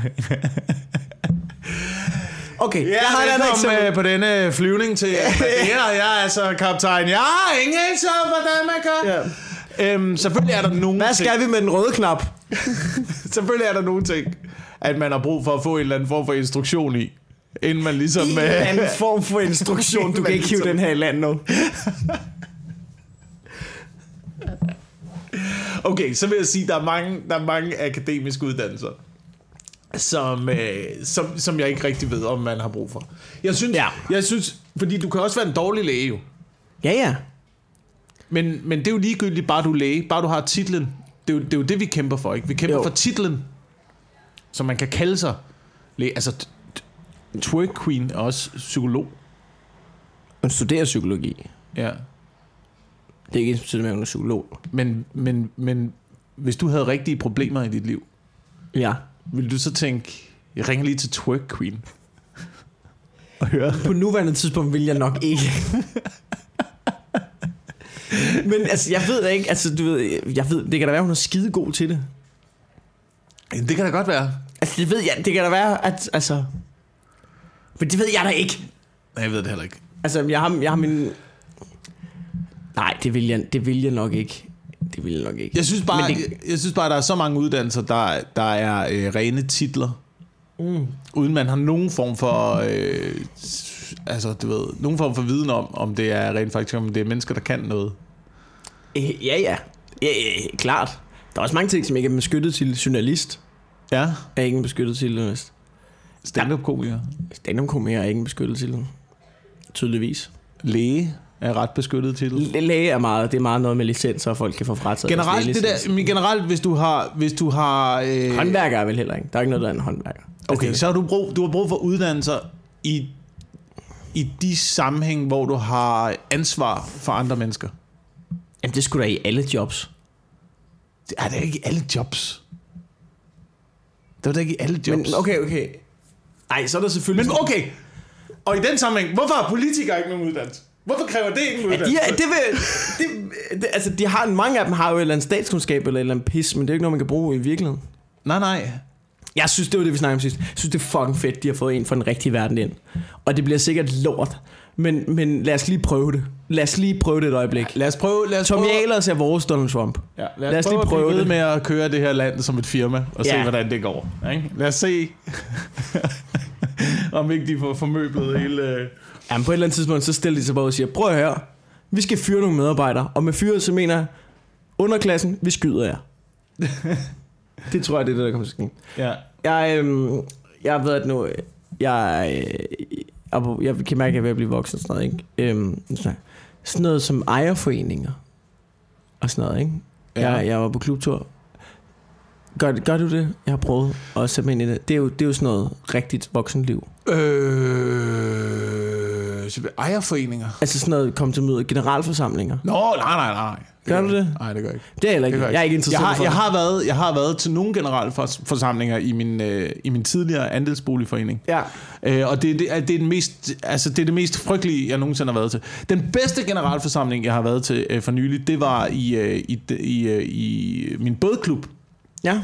Okay, Ja, jeg har et andet eksempel. øh, på denne flyvning til Madeira. Jeg er altså kaptajn. Jeg har ingen anelse om, hvordan man gør. Ja. Øhm, selvfølgelig er der nogle Hvad ting. skal vi med den røde knap? Selvfølgelig er der nogle ting, at man har brug for at få en eller anden form for instruktion i. Inden man ligesom... En øh, eller anden form for instruktion. Du kan ikke hive den her i land nu. Okay, så vil jeg sige, at der er mange, der er mange akademiske uddannelser, som, øh, som, som jeg ikke rigtig ved, om man har brug for. Jeg synes, Ja. jeg synes fordi du kan også være en dårlig læge jo. Ja, ja. Men, men det er jo ligegyldigt, bare du er læge, bare du har titlen. Det er, jo, det er jo det, vi kæmper for, ikke? Vi kæmper Jo. for titlen, som man kan kalde sig. Altså, twerk queen er også psykolog. Man studerer psykologi. Ja. Det er ikke ens med, at hun er psykolog. Men, men, men hvis du havde rigtige problemer i dit liv, Ja. ville du så tænke, jeg ringer lige til twerk queen? Og høre. På nuværende tidspunkt vil jeg nok ikke. Men altså, jeg ved da ikke, altså du ved, jeg ved, det kan da være, hun er skide god til det. Det kan da godt være. Altså, det ved jeg, det kan da være, at, altså... Men det ved jeg da ikke. Nej, jeg ved det heller ikke. Altså, jeg har, jeg har min... Nej, det vil, jeg, det vil jeg nok ikke. Det vil jeg nok ikke. Jeg synes bare, Men det... jeg, jeg synes bare der er så mange uddannelser, der, der er øh, rene titler, Mm. uden man har nogen form for, øh, altså du ved, nogen form for viden om, om det er rent faktisk, om det er mennesker, der kan noget. Øh, Ja, ja. Ja, ja, klart. Der er også mange ting, som ikke er beskyttet til. Journalist Ja, er ikke en beskyttet til. stand-up-komiker. Stand-up-komiker er ikke en beskyttet til. Tydeligvis. Læge er ret beskyttet til. Læ- Læge er meget, det er meget noget med licenser, og folk kan få frataget Generelt, det der, men generelt, hvis du har, hvis du har, øh, Håndværker er vel heller ikke. Der er ikke noget, der er en håndværker. okay, Altså, så har du brug, du har brug for uddannelser i, i de sammenhæng, hvor du har ansvar for andre mennesker. Jamen, det skulle da i alle jobs. Det er da ikke i alle jobs. Det er da ikke i alle jobs. Men okay, okay. Ej, så er der selvfølgelig... Men okay, og i den sammenhæng, hvorfor har politikere ikke nogen uddannelse? Hvorfor kræver det ikke en Ja, uddannelse? de, er, det vil, det, det, altså, de har, mange af dem har jo et eller andet statskundskab eller et eller andet pis, men det er jo ikke noget, man kan bruge i virkeligheden. Nej, nej. Jeg synes, det var det, vi snakkede om sidst. Jeg synes, det er fucking fedt, de har fået en fra den rigtige verden ind. Og det bliver sikkert lort. Men, men lad os lige prøve det. Lad os lige prøve det et øjeblik. Lad os prøve, lad os Tommy prøve, Ahlers er vores Donald Trump. ja, lad os, lad os lige prøve, prøve at blive ved det. med at køre det her land som et firma, og se, Ja. hvordan det går. Ikke? Lad os se, om ikke de får formøblet hele... Jamen, på et eller andet tidspunkt, så stiller de sig bare og siger, prøv at høre, vi skal fyre nogle medarbejdere. Og med fyret, så mener jeg, underklassen, vi skyder jer. det tror jeg, det er det, der kommer til at ske. Ja. Jeg, øhm, jeg ved at nu, jeg, øh, jeg kan mærke, at jeg er ved at blive voksen og sådan noget, ikke? Øhm, sådan noget som ejerforeninger og sådan noget, ikke? Ja. Jeg, jeg var på klubtur. Gør, gør du det? Jeg har prøvet at sætte mig ind i det. Det er jo, det er jo sådan noget rigtigt voksenliv. Øh, ejerforeninger. Altså sådan noget, kom til møde, generalforsamlinger. Nå, nej, nej, nej. Gør du det? Nej, det gør jeg ikke. Det er jeg heller ikke. Det gør Jeg er ikke interesseret jeg har, jeg har været, jeg har været til nogle generalforsamlinger i min, øh, i min tidligere andelsboligforening. Ja. Øh, og det, det, er, det, er den mest, altså det er det mest frygtelige, jeg nogensinde har været til. Den bedste generalforsamling, jeg har været til øh, for nylig, det var i, øh, i, i, øh, i min bådklub Ja.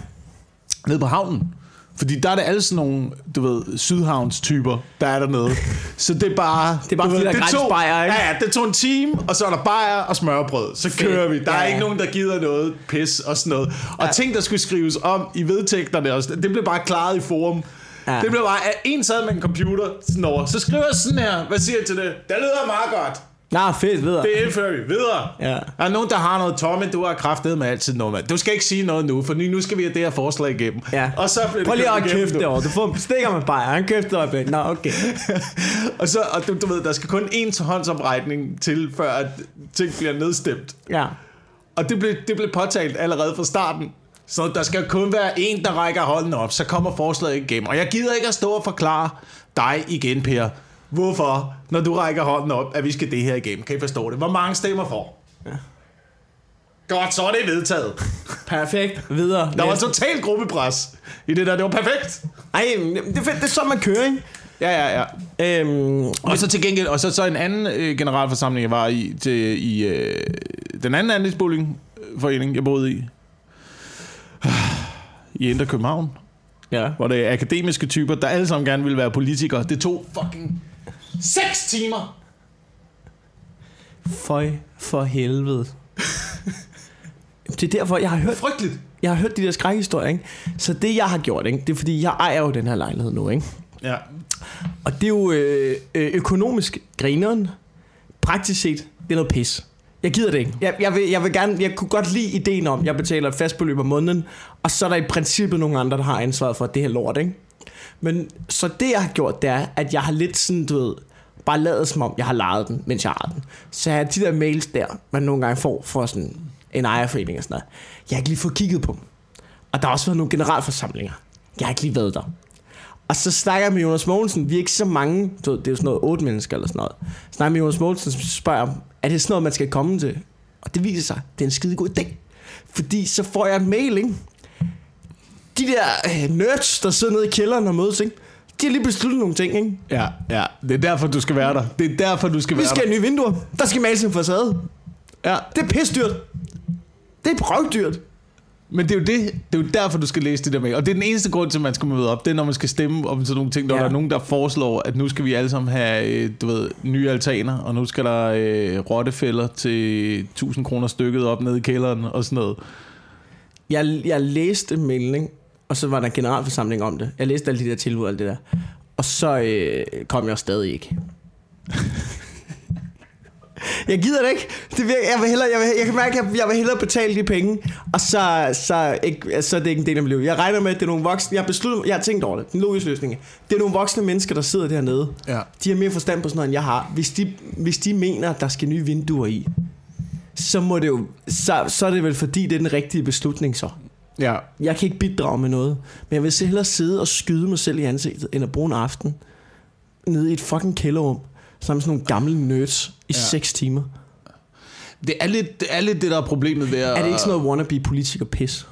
nede på havnen. Fordi der er det alle sådan nogle, du ved, Sydhavns-typer, der er dernede. Så det er bare... Det er bare fordi, der er gratis bajer, ikke? Ja, ja, det tog en time, og så er der bajer og smørbrød. Så Fedt. kører vi. Der Ja, er ja. ikke nogen, der gider noget pis og sådan noget. Og ting, der skulle skrives om i vedtægterne også, det blev bare klaret i forum. Ja. Det blev bare, at en sad med en computer sådan over. Så skriver jeg sådan her. Hvad siger jeg til det? Det lyder meget godt. Nå, fedt, videre. Det indfører vi videre. Ja. Der er nogen, der har noget tomme, du har kraftet med altid noget med. Du skal ikke sige noget nu, for nu skal vi have det her forslag igennem. Ja. Og så bliver det Prøv lige at nu. derovre. Du får en stikker med bajer. Han kæfte øjeblik. Nå, okay. og så, og du, du ved, der skal kun én håndsoprækning til, før at ting bliver nedstemt. Ja. Og det blev, det blev påtalt allerede fra starten. Så der skal kun være en, der rækker hånden op, så kommer forslaget igennem. Og jeg gider ikke at stå og forklare dig igen, Per, hvorfor, når du rækker hånden op, at vi skal det her igennem. Kan I forstå det? Hvor mange stemmer får? Ja. Godt, så er det vedtaget. Perfekt. Videre. Der var Næste. total gruppepres i det der. Det var perfekt. Ej, det er fedt. Det er sådan, man kører, ikke? Ja, ja, ja. Øhm, Og så til gengæld, og så, så en anden øh, generalforsamling, jeg var i, til, i øh, den anden andelsboligforening, jeg boede i, i Indre København, ja. hvor det er akademiske typer, der alle sammen gerne ville være politikere. Det tog fucking 6 timer. Føj for helvede. det er derfor, jeg har hørt Frygteligt. jeg har hørt de der skrækhistorier, ikke? Så det, jeg har gjort, ikke? det er fordi, jeg ejer jo den her lejlighed nu, ikke? Ja. Og det er jo øh, øh, økonomisk grineren. Praktisk set, det er noget pis. Jeg gider det ikke. Jeg, jeg, vil, jeg vil gerne, jeg kunne godt lide ideen om, at jeg betaler et fast beløb om måneden, og så er der i princippet nogle andre, der har ansvaret for det her lort, ikke? Men så det, jeg har gjort, det er, at jeg har lidt sådan, du ved, bare lade som om, jeg har lejet den, mens jeg har den. Så jeg har de der mails der, man nogle gange får for sådan en ejerforening og sådan noget. Jeg har ikke lige fået kigget på dem. Og der har også været nogle generalforsamlinger. Jeg har ikke lige været der. Og så snakker jeg med Jonas Mogensen. Vi er ikke så mange. Du ved, det er jo sådan noget otte mennesker eller sådan noget. Snakker med Jonas Mogensen, som spørger er det sådan noget, man skal komme til? Og det viser sig, det er en skide god idé. Fordi så får jeg en mail, ikke? De der øh, nerds, der sidder nede i kælderen og mødes, ikke? De har lige besluttet nogle ting, ikke? Ja, ja. Det er derfor, du skal være der. Det er derfor, du skal Vi være skal have nye vinduer. Der skal males en facade. Ja, Det er pisdyrt. Det er røvdyrt. Men det er, jo det, det er jo derfor, du skal læse det der med. Og det er den eneste grund til, at man skal møde op. Det er, når man skal stemme om sådan nogle ting, når Ja. der er nogen, der foreslår, at nu skal vi alle sammen have øh, du ved, nye altaner, og nu skal der øh, rottefælder til 1000 kroner stykket op nede i kælderen og sådan noget. Jeg, jeg læste mailen, ikke? Og så var der en generalforsamling om det. Jeg læste alle de der tilbud og alt det der. Og så øh, kom jeg stadig ikke. jeg gider det ikke. Det virker, jeg, vil hellere, jeg, vil, jeg kan mærke, at jeg, jeg vil hellere betale de penge, og så, så, ikke, så er det ikke en del af mit liv. Jeg regner med, at det er nogle voksne... Jeg har besluttet, jeg har tænkt over det. Den logiske løsning. er, Det er nogle voksne mennesker, der sidder dernede. Ja. De har mere forstand på sådan noget, end jeg har. Hvis de, hvis de mener, at der skal nye vinduer i, så må det jo... Så, så er det vel fordi, det er den rigtige beslutning så. Ja. Jeg kan ikke bidrage med noget, men jeg vil så hellere sidde og skyde mig selv i ansigtet, end at bruge en aften nede i et fucking kælderrum, sammen med sådan nogle gamle nerds i Ja. 6 timer. Det er, lidt, det er lidt det, der er problemet ved at... Er det ikke sådan noget wannabe politiker pis?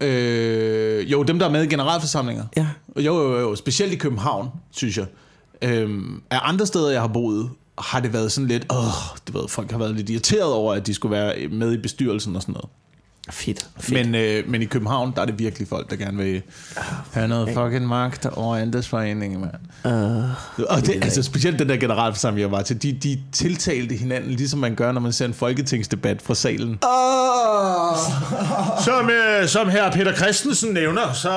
Øh, jo, dem, der er med i generalforsamlinger. Ja. Jo, jo, jo. Specielt i København, synes jeg. Øhm, af andre steder, jeg har boet, har det været sådan lidt... Åh, du ved, folk har været lidt irriteret over, at de skulle være med i bestyrelsen og sådan noget. Fedt. Fedt. Men, øh, men i København, der er det virkelig folk, der gerne vil have noget fucking magt over andelsforeningen, mand. Uh, Og det, altså specielt den der generalforsamling, jeg var til, de, de tiltalte hinanden, ligesom man gør, når man ser en folketingsdebat fra salen. oh. Som, øh, som her Peter Christensen nævner, så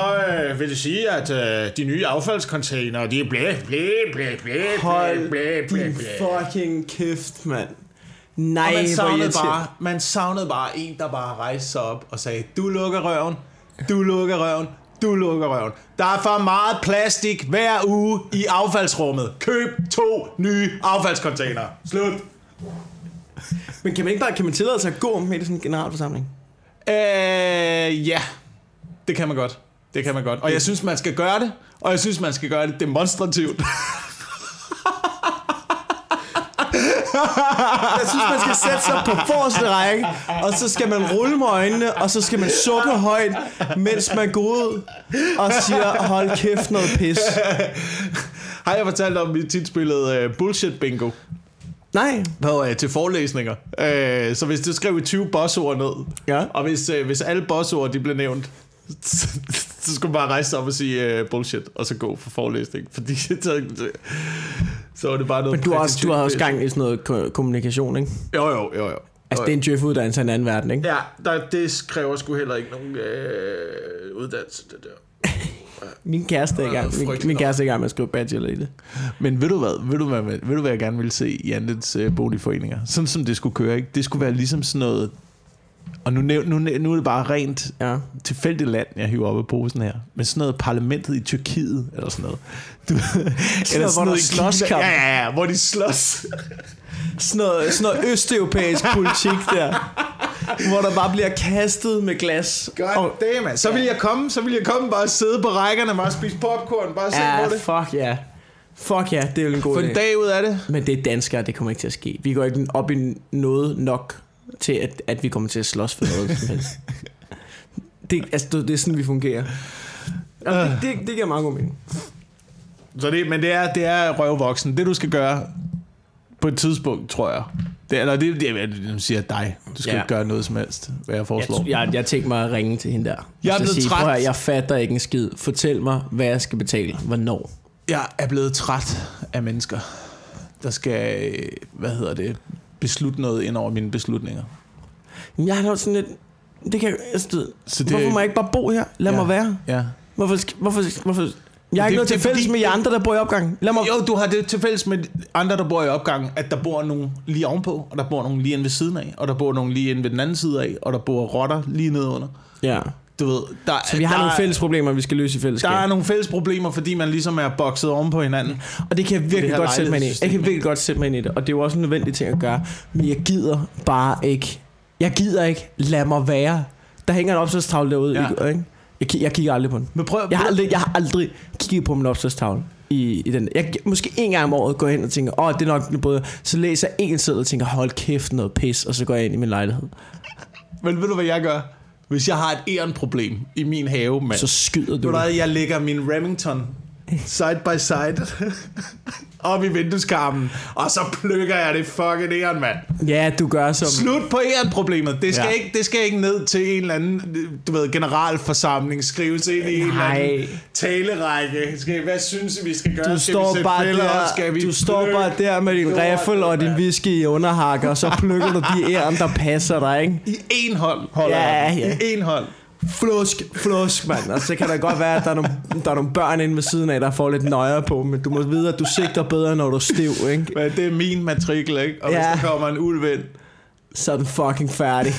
øh, vil det sige, at øh, de nye affaldscontainer, de er blæ, blæ, blæ, blæ, blæ, Hold blæ, blæ, blæ. fucking kæft, mand. Og Nej, man hvor savnede, bare, man savnede bare en, der bare rejste sig op og sagde, du lukker røven, du lukker røven, du lukker røven. Der er for meget plastik hver uge i affaldsrummet. Køb to nye affaldscontainer. Slut. Men kan man ikke bare kan man tillade sig at gå med i sådan en generalforsamling? Øh, ja, det kan man godt. Det kan man godt. Og jeg synes, man skal gøre det, og jeg synes, man skal gøre det demonstrativt. Jeg synes, man skal sætte sig på forreste række, og så skal man rulle med øjnene, og så skal man sukke højt, mens man går ud og siger, hold kæft noget pis. Har jeg fortalt om, at vi tit spillede uh, bullshit bingo Nej. på, uh, til forelæsninger. Uh, så hvis du skrev 20 bossord ned, Ja. og hvis, uh, hvis alle bossord de blev nævnt, så, så skulle man bare rejse sig op og sige uh, bullshit, og så gå for forelæsning. Fordi så, så var det bare noget... Men du har også, du har også gang i sådan noget ko- kommunikation, ikke? Jo, jo, jo, jo. Altså, det er en djøf-uddannelse af en anden verden, ikke? Ja, der, det kræver sgu heller ikke nogen øh, uddannelse, det der. Min kæreste er i gang, min, min kæreste er i gang med at skrive bachelor i det. Men ved du hvad, ved du hvad, ved du hvad jeg gerne ville se i andets øh, boligforeninger? Sådan som det skulle køre, ikke? Det skulle være ligesom sådan noget... Og nu, nu, nu er det bare rent Ja. tilfældigt land, jeg hiver op af posen her. Men sådan noget parlamentet i Tyrkiet, eller sådan noget. Du, eller hvor der i slåskamp. Kina. Ja, ja, ja, hvor de slås. Sådan noget, sådan noget østeuropæisk politik der. Hvor der bare bliver kastet med glas. God Og- damn, man. Så vil jeg komme, så vil jeg komme bare sidde på rækkerne, bare spise popcorn, bare se Ja, på det. fuck ja. Fuck ja, det er jo en god idé. en dag ud af det. Men det er danskere, det kommer ikke til at ske. Vi går ikke op i noget nok til, at, at vi kommer til at slås for noget som helst. Det, altså, det, er sådan, vi fungerer. Jamen, det, det, det giver meget god mening. Så det, men det er, det er røvvoksen. Det du skal gøre på et tidspunkt, tror jeg. Det, eller det, det, det, det siger dig. Du skal Ja. ikke gøre noget som helst, hvad jeg foreslår. Jeg, jeg, jeg tænkte mig at ringe til hende der. Jeg er blevet sige, træt. "Prøv at høre, jeg fatter ikke en skid. Fortæl mig, hvad jeg skal betale. Hvornår? Jeg er blevet træt af mennesker, der skal, hvad hedder det, beslutte noget ind over mine beslutninger. Jeg har sådan lidt... Det kan, altså, du ved, Så det, hvorfor må jeg ikke bare bo her? Lad Ja. mig være. Ja. Hvorfor, hvorfor, hvorfor, jeg har ikke noget det er til fælles med jer andre, der bor i opgangen. Lad mig... Jo, du har det til fælles med andre, der bor i opgangen, at der bor nogen lige ovenpå, og der bor nogen lige inde ved siden af, og der bor nogen lige inde ved den anden side af, og der bor rotter lige nedenunder. Ja. Du ved, der, Så vi har der, nogle fælles problemer, vi skal løse i fællesskab. Der er nogle fælles problemer, fordi man ligesom er bokset oven på hinanden. Og det kan jeg virkelig godt sætte mig ind i. Jeg kan virkelig godt sætte mig ind i det. Og det er jo også en nødvendig ting at gøre. Men jeg gider bare ikke. Jeg gider ikke. Lad mig være. Der hænger en opslagstavle derude. Ja. Ikke? Jeg, jeg kigger aldrig på den. Men prøv, Jeg har aldrig, jeg har aldrig kigget på min opslagstavle. I, i den. Jeg, måske en gang om året går hen og tænker, åh, det er nok både. Så læser jeg en seddel og tænker, hold kæft, noget pis. Og så går jeg ind i min lejlighed. Men ved du, hvad jeg gør? Hvis jeg har et ærenproblem i min have, mand. Så skyder Ved du. du hvad, jeg lægger min Remington side by side op i vindueskarmen, og så plukker jeg det fucking æren, mand. Ja, du gør som... Slut på ærenproblemet. Det skal, Ja. ikke, det skal ikke ned til en eller anden, du ved, generalforsamling, skrives ind i en eller anden talerække. Skal, hvad synes vi skal gøre? Du skal står, bare fælder der, Skal vi du står bare der med din riffel og din whisky i underhakker, og så plukker du de æren, der passer dig, ikke? I en hold holder Ja, ja. I en hold. Flusk, flusk, mand. Og så kan der godt være, at der er, nogle, der er nogle børn inde ved siden af, der får lidt nøjer på, men du må vide, at du sigter bedre, når du er stiv, ikke? Men det er min matrikel, ikke? Og Ja. hvis der kommer en ulv ind, Så er den fucking færdig.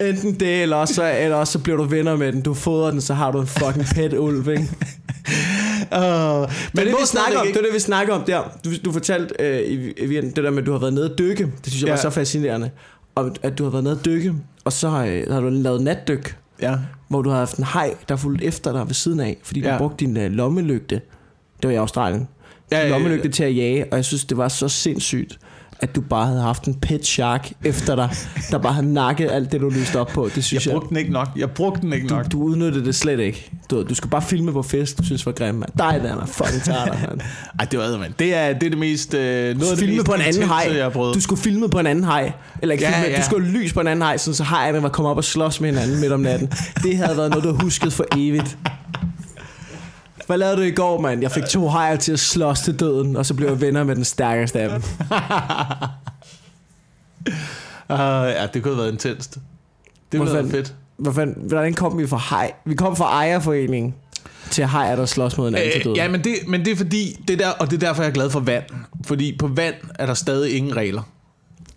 Enten det, eller også, eller også så bliver du venner med den. Du fodrer den, så har du en fucking pet ulv, ikke? Uh, men Men det, må vi snakker om, det er det, vi snakker om der. Du, du fortalte øh, i, i, det der med, at du har været nede at dykke. Det synes jeg var Ja. så fascinerende. Og at du har været nede at dykke, og så øh, har du lavet natdyk, Ja. hvor du har haft en hej, der fulgte efter dig ved siden af, fordi du Ja. brugte din øh, lommelygte. Det var i Australien. Ja, ja, ja. lommelygte til at jage, og jeg synes, det var så sindssygt, at du bare havde haft en pet shark efter dig, der bare havde nakket alt det, du lyste op på. Det synes Jeg jeg, brugte den ikke nok. Jeg brugte den ikke nok. du, du udnyttede det slet ikke. Du, du skulle bare filme på fest, du synes var grim, mand. Dig der, man. Fucking tager dig, mand. Ej, det var man. Det er, det er det mest... Øh, noget af det filme mest på en anden hej. jeg har. Du skulle filme på en anden hej. Eller ikke Ja, filme, ja. du skulle lys på en anden hej, sådan, så hejerne var kommet op og slås med hinanden midt om natten. Det havde været noget, du husket for evigt. Hvad lavede du i går, mand? Jeg fik to hajer til at slås til døden, og så blev jeg venner med den stærkeste af dem. Uh, ja, det kunne have været intenst. Det ville Hvor have fedt. Hvad fanden, hvordan kom vi fra hej? Vi kom fra ejerforeningen til hajer, der slås mod hinanden til Øh, døden. ja, men det, men det er fordi, det der, og det er derfor, jeg er glad for vand. Fordi på vand er der stadig ingen regler.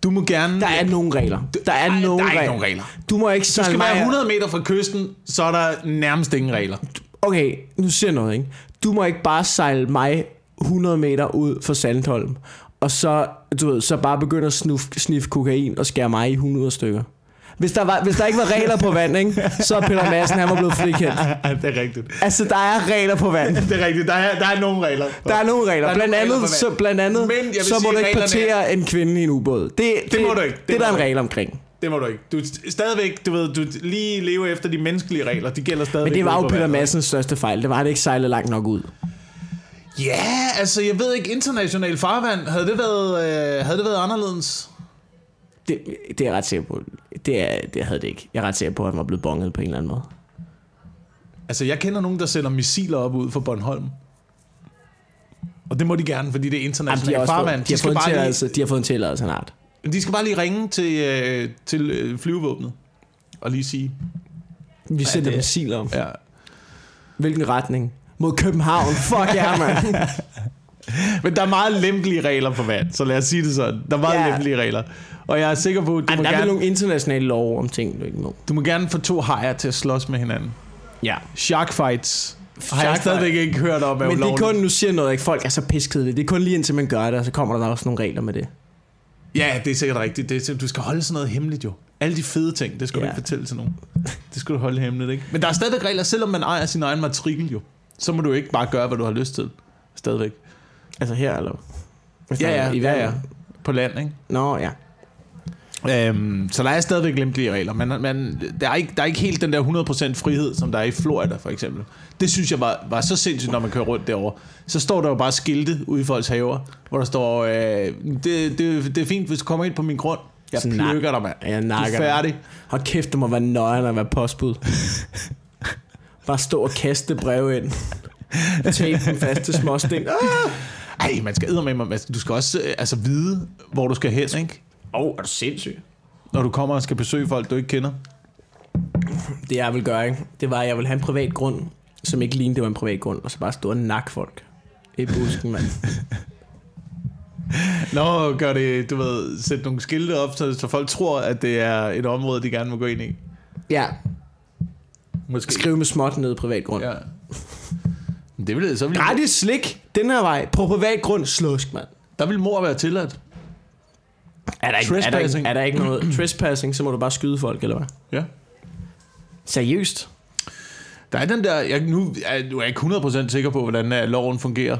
Du må gerne... Der er nogle regler. Der er Ej, nogle der er regler. nogen regler. Du må ikke Du skal være mig- 100 meter fra kysten, så er der nærmest ingen regler. Okay, nu siger jeg noget, ikke? Du må ikke bare sejle mig 100 meter ud fra Sandholm, og så, du ved, så bare begynde at snuf, sniffe kokain og skære mig i 100 stykker. Hvis der, var, hvis der ikke var regler på vand, ikke, så er Peter Madsen, han var blevet frikendt. det er rigtigt. Altså, der er regler på vand. Det er rigtigt. Der er, der er nogle regler. Der er nogle regler. Der er Blandt nogle andet, så, blandt andet Men så må sige, du ikke reglerne partere en kvinde i en ubåd. Det, det, må du ikke. Det Det, det er der en regel omkring. Det må du ikke. Du stadigvæk, du ved, du lige lever efter de menneskelige regler. De gælder stadigvæk. Men det var jo Peter. Madsens største fejl. Det var, at han ikke sejlede langt nok ud. Ja, altså jeg ved ikke, international farvand, havde det været, øh, havde det været anderledes? Det, det er jeg ret sikker på. Det, er, det havde det ikke. Jeg er ret sikker på, at han var blevet bonget på en eller anden måde. Altså, jeg kender nogen, der sender missiler op ud for Bornholm. Og det må de gerne, fordi det er Jamen, de, internationalt har også farvand. fået, de, har fået en tilladelse, de har fået en tilladelse snart. Lige, de skal bare lige ringe til, øh, til øh, flyvevåbnet. Og lige sige, Vi sender det- missiler om. ja, Hvilken retning? Mod København. Fuck ja, mand. Men der er meget lempelige regler på vand, så lad os sige det sådan. Der er meget Ja. lempelige regler. Og jeg er sikker på, at du, Ej, må der er gerne, nogle internationale love om ting, du ikke må. du må gerne få to hajer til at slås med hinanden. Ja. Shark fights har jeg Shark stadigvæk ikke hørt om. er Men det er kun, nu siger noget, ikke? Folk er så det. Det er kun lige indtil man gør det, og så kommer der også nogle regler med det. Ja, det er sikkert rigtigt. Det er, du skal holde sådan noget hemmeligt jo. Alle de fede ting, det skal du Ja. ikke fortælle til nogen. Det skal du holde hemmeligt, ikke? Men der er stadigvæk regler, selvom man ejer sin egen matrikel jo. Så må du ikke bare gøre, hvad du har lyst til. Stadigvæk. Altså her, eller? Hvis Ja, ja, I ja, ja. På land, ikke? Nå, ja. Øhm, så der er stadigvæk lempelige regler, men, men der, er ikke, der er ikke helt den der 100% frihed, som der er i Florida for eksempel. Det synes jeg var, var så sindssygt, når man kører rundt derovre. Så står der jo bare skilte ude i folks haver, hvor der står, øh, det, det, det er fint, hvis du kommer ind på min grund. Jeg nak- plukker dig, mand. Jeg Du er færdig. Hold kæft, det må være nøjeren at være postbud. Bare stå og kaste breve ind. Tape dem fast til småsten. Ah! Ej, man skal med mig. Du skal også øh, altså, vide, hvor du skal hen, ikke? Åh, oh, er du sindssyg? Når du kommer og skal besøge folk, du ikke kender. Det jeg vil gøre, ikke? det var, at jeg ville have en privat grund, som ikke lignede, det var en privat grund, og så bare stå og nakke folk i busken, mand. Nå, gør det, du ved, sætte nogle skilte op, så, så folk tror, at det er et område, de gerne må gå ind i. Ja, Måske. skriv med småt ned privat grund. Ja. Det vil, så vil, Gratis slik, den her vej, på privat grund, slusk, mand. der vil mor være tilladt. Er der, ikke, er, der ikke, Trespassing. er der ikke noget trespassing, så må du bare skyde folk, eller hvad? Ja. Seriøst? Der er den der, jeg, nu er nu er jeg ikke 100% sikker på, hvordan uh, loven fungerer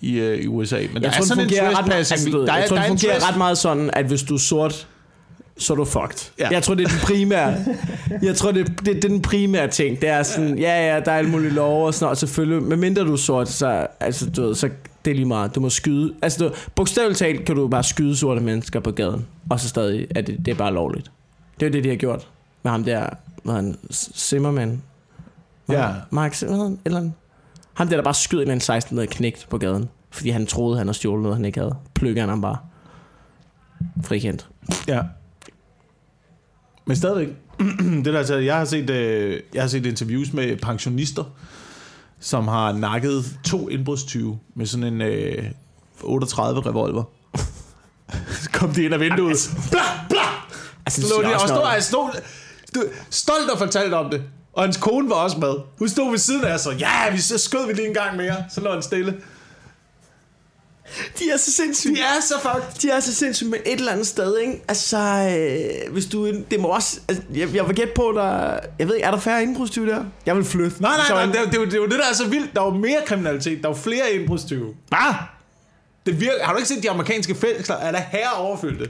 i, uh, i USA. Men der Jeg er tror, den sådan en fungerer, ret, trespassing. altså, der er, jeg tror, der er fungerer ret meget sådan, at hvis du er sort, så er du fucked. Ja. Jeg tror, det er den primære. jeg tror, det, det, det er den primære ting. Det er sådan, ja, ja, der er alle mulige lov og sådan noget. Og selvfølgelig, medmindre du er sort, så, altså, du ved, så det er lige meget. Du må skyde. Altså, du, bogstaveligt talt kan du bare skyde sorte mennesker på gaden. Og så stadig er det, det er bare lovligt. Det er det, de har gjort med ham der, hvad hedder han, Zimmerman. Ja. Mark Zimmerman, eller andet. Ham der, der bare skød en eller anden 16 med knægt på gaden. Fordi han troede, han havde stjålet noget, han ikke havde. Pløkker han ham bare. Frikendt. Ja. Men stadigvæk, det der, altså, jeg har set, øh, jeg har set interviews med pensionister, som har nakket to indbrudstyve med sådan en øh, 38 revolver. Så kom de ind af vinduet. Bla, bla! Altså, Slå de, og stod, han stod, stod, stolt og fortalte om det. Og hans kone var også med. Hun stod ved siden af os, og ja, vi, så skød vi lige en gang mere. Så lå han stille. De er så sindssyge. De er så fucked. De er så sindssyge med et eller andet sted, ikke? Altså, øh, hvis du... Det må også... Altså, jeg, jeg vil gætte på, der... Jeg ved ikke, er der færre indbrudstyve der? Jeg vil flytte. Nej, Så- nej, nej, det, er det, det er jo det, der er så vildt. Der er jo mere kriminalitet. Der er jo flere indbrudstyve. Hvad? Det virker, har du ikke set de amerikanske fængsler? Er der herre overfyldte?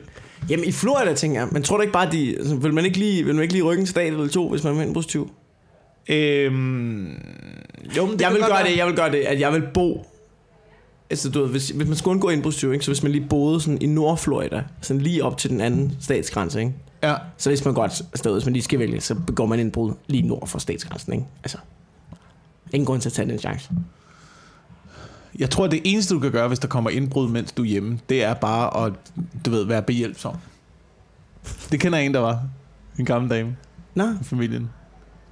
Jamen, i Florida, tænker jeg. Men tror du ikke bare, de... Altså, vil man ikke lige, vil man ikke lige rykke en stat eller to, hvis man er indbrudstyve? Øhm, jo, men det Jeg vil godt gøre være. det, jeg vil gøre det, at jeg vil bo... Altså, du ved, hvis, hvis man skulle undgå indbrudstyve, ikke? Så hvis man lige boede sådan i Nordflorida, sådan lige op til den anden statsgrænse, ikke? Ja. Så hvis man godt afsted, hvis man lige skal vælge, så begår man indbrud lige nord for statsgrænsen, ikke? Altså, ingen grund til at tage den chance. Jeg tror, det eneste, du kan gøre, hvis der kommer indbrud, mens du er hjemme, det er bare at, du ved, være behjælpsom. Det kender jeg en, der var. En gammel dame Nå, i familien,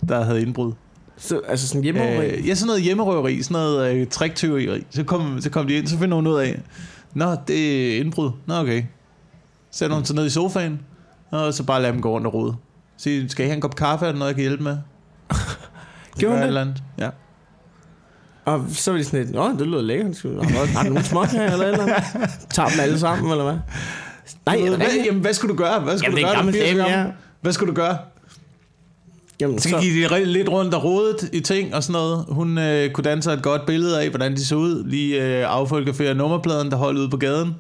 der havde indbrud. Så, altså sådan hjemme Øh, ja, sådan noget hjemmerøveri, sådan noget øh, triktyveri. Så kom, så kom de ind, så finder hun ud af, Nå, det er indbrud. Nå, okay. Sætter hun sig ned i sofaen, og så bare lad dem gå rundt og rode. Sige, skal I have en kop kaffe, er der noget, jeg kan hjælpe med? Gjorde hun det? Eller andet. Ja. Og så var de sådan lidt, Nå, det lyder lækkert. Skal vi- Har du nogen småt her, eller eller? Tager dem alle sammen, eller hvad? Nej, hvad, jamen, hvad skulle du gøre? Hvad skulle Jamen, du gøre? gammel Du 80 år dame, ja. Hvad skulle du gøre? Jamen, Så så, gik de lidt rundt og rodet i ting og sådan noget. Hun øh, kunne danse et godt billede af, hvordan de så ud. Lige øh, affotografere nummerpladen, der holdt ude på gaden.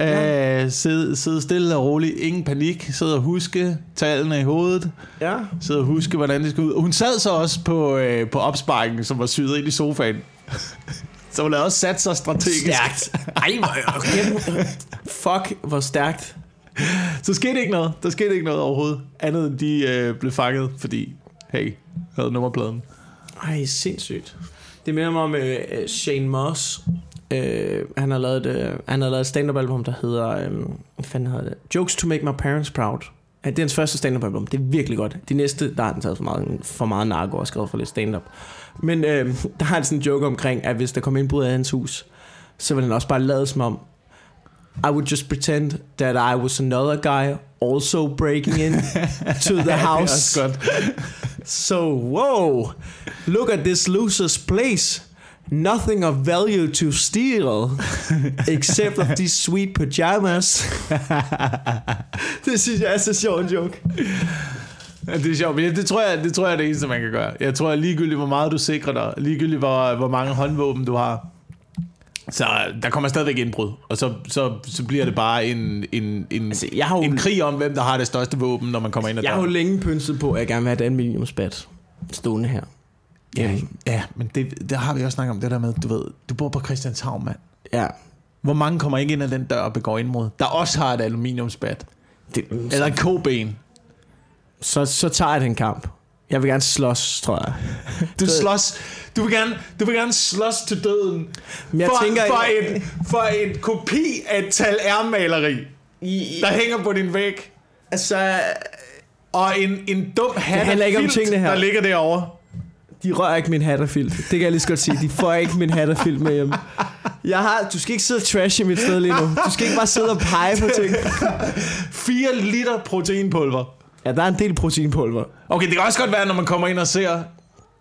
Øh, sidde, sidde stille og roligt. Ingen panik. Sidde og huske tallene i hovedet. ja. Sidde og huske, hvordan det skal ud. Hun sad så også på, øh, på opsparken, som var syet ind i sofaen. så hun havde også sat sig strategisk. Stærkt. Ej, hvor okay. Fuck, hvor stærkt. Så skete ikke noget. Der skete ikke noget overhovedet. Andet end de øh, blev fanget, fordi, hey, havde nummerpladen. Ej, sindssygt. Det minder mig om øh, øh Shane Moss. Øh, han har lavet, øh, han har lavet et stand-up album, der hedder, øh, hvad fanden hedder det? Jokes to make my parents proud. Ja, det er hans første stand-up album. Det er virkelig godt. De næste, der har han taget for meget, for meget narko og skrevet for lidt stand-up. Men øh, der har han sådan en joke omkring, at hvis der kommer indbrud af hans hus, så vil han også bare lade som om, i would just pretend that I was another guy also breaking in to the house. So, whoa, look at this loser's place. Nothing of value to steal, except of these sweet pajamas. det synes jeg er så sjov en joke. Ja, det er sjovt, men det tror, jeg, det tror jeg er det eneste, man kan gøre. Jeg tror, at ligegyldigt hvor meget du sikrer dig, ligegyldigt hvor, hvor mange håndvåben du har, så der kommer stadigvæk indbrud, og så, så, så bliver det bare en, en, en, Altså, jeg har jo, en krig om, hvem der har det største våben, når man kommer ind ad jeg har jo længe pynset på, at jeg gerne vil have et aluminiumsbat stående her. Ja, ja, men det, det har vi også snakket om, det der med, du ved, du bor på Christianshavn, mand. Ja. Hvor mange kommer ikke ind ad den dør og begår indbrud, der også har et aluminiumsbat? Det, Eller et koben. så, så tager jeg den kamp. Jeg vil gerne slås, tror jeg. Du slås, du vil gerne, du vil gerne slås til døden Men jeg for, tænker, for, en, for en kopi af et tal maleri I, der hænger på din væg, altså, og en, en dum hat handler ikke om tingene her. der ligger derovre. de rører ikke min hatterfilt. Det kan jeg lige så godt sige. De får ikke min hatterfilt med hjem. Jeg har, du skal ikke sidde og trashe mit sted lige nu. Du skal ikke bare sidde og pege på ting. 4 liter proteinpulver. Ja, der er en del proteinpulver. Okay, det kan også godt være, når man kommer ind og ser...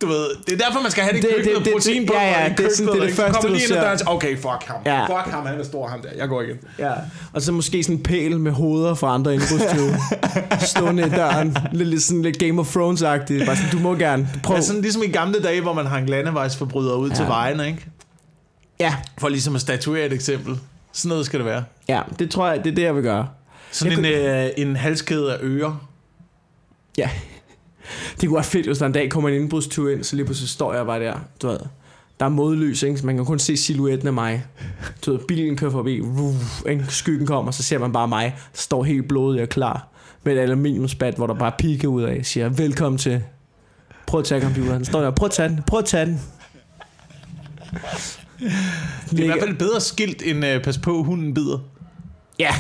Du ved, det er derfor, man skal have det, Det- det det- køkkenet det- proteinpulver ja, ja, i det er sådan- køkkenet, det er det første, kommer lige ind okay, fuck ham. Ja. Fuck ham, han er stor, ham der. Jeg går igen. Ja. Og så måske sådan en pæl med hoveder fra andre indbrudstyve. Stående i døren. Lidt, lidt sådan lidt Game of Thrones-agtigt. Bare sådan, du må gerne. Prøv. Ja, sådan ligesom i gamle dage, hvor man hang landevejsforbrydere ud ja. til vejene, ikke? Ja, For ligesom at statuere et eksempel. Sådan noget skal det være. ja, det tror jeg, det er det, jeg vil gøre. Sådan Jeg en, øh, en halskæde af ører. Ja. Det kunne være fedt, hvis der en dag kommer en indbrudstur ind, så lige pludselig står jeg bare der, du ved. Der er modlys, ikke? Så man kan kun se silhuetten af mig. Du ved, bilen kører forbi, ikke? skyggen kommer, så ser man bare mig, står helt blodig og klar, med et aluminiumsbat, hvor der bare piker ud af, siger, velkommen til, prøv at tage computeren. Står der, prøv at tage den, prøv at tage den. Det er i hvert fald bedre skilt end uh, pas på, hunden bider. Ja.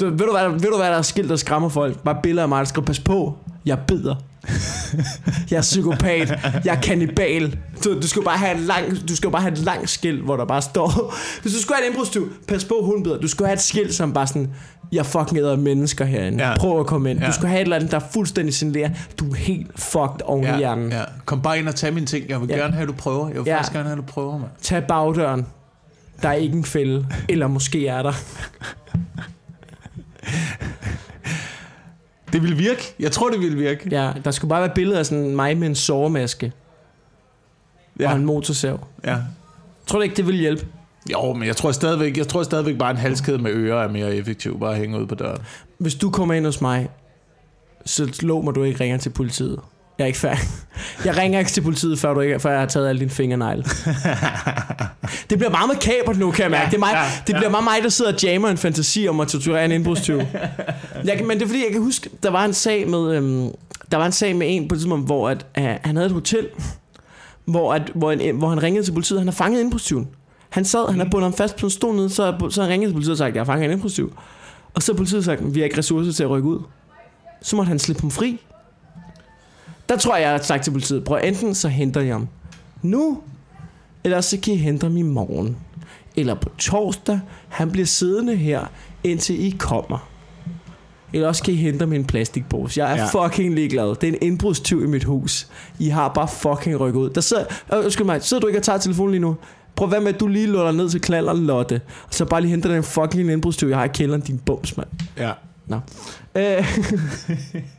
Du, ved, du, hvad, der- ved du hvad der er skilt, der skræmmer folk? Bare billeder af mig, der skriver, pas på, jeg bider. jeg er psykopat, jeg er kannibal. Du, du skal bare have et lang, du skal bare have et langt skilt, hvor der bare står, hvis du skulle have et indbrudstyv, pas på, hun bider. Du skulle have et skilt, som bare sådan, jeg fucking æder mennesker herinde. Ja. Ja. Prøv at komme ind. Ja. Du skulle have et eller andet, der er fuldstændig signaleret. Du er helt fucked oven i hjernen. ja. Kom bare ind og tag mine ting. Jeg vil Ja. gerne have, at du prøver. Jeg vil Ja. faktisk gerne have, at du prøver, mand. Tag bagdøren. Der er ikke en fælde. Eller måske er der. Det vil virke. Jeg tror, det vil virke. Ja, der skulle bare være billeder af sådan mig med en sovemaske. Ja. Og en motorsav. ja. Tror du ikke, det vil hjælpe? Jo, men jeg tror stadigvæk, jeg tror stadigvæk bare en halskæde med ører er mere effektiv. Bare at hænge ud på døren. Hvis du kommer ind hos mig, så lov mig, du ikke ringer til politiet. Jeg er ikke færdig. Jeg ringer ikke til politiet, før, du ikke, før jeg har taget alle dine fingernegle. Det bliver meget makabert nu, kan jeg mærke. Ja, det, er mig, ja, det bliver ja. meget mig, der sidder og jammer en fantasi om at torturere en indbrudstyv. Jeg, men det er fordi, jeg kan huske, der var en sag med, øhm, der var en sag med en på et tidspunkt, hvor at, øh, han havde et hotel, hvor, at, hvor, en, hvor han ringede til politiet. Han har fanget indbrudstyven. Han sad, han har bundet ham fast på en stol nede, så, så han ringede til politiet og sagt, jeg har fanget en indbrudstyv. Og så har politiet sagt, vi har ikke ressourcer til at rykke ud. Så måtte han slippe ham fri. Der tror jeg, jeg har sagt til politiet, prøv enten så henter jeg ham nu, eller så kan I hente ham i morgen. Eller på torsdag, han bliver siddende her, indtil I kommer. Eller også kan I hente ham i en plastikpose. Jeg er Ja. fucking ligeglad. Det er en indbrudstyv i mit hus. I har bare fucking rykket ud. Der sidder, øh, undskyld mig, sidder du ikke og tager telefonen lige nu? Prøv hvad med, at du lige lukker ned til knaller Lotte. Og så bare lige henter den fucking indbrudstyv, jeg har i kælderen, din bums, mand. Ja. Øh,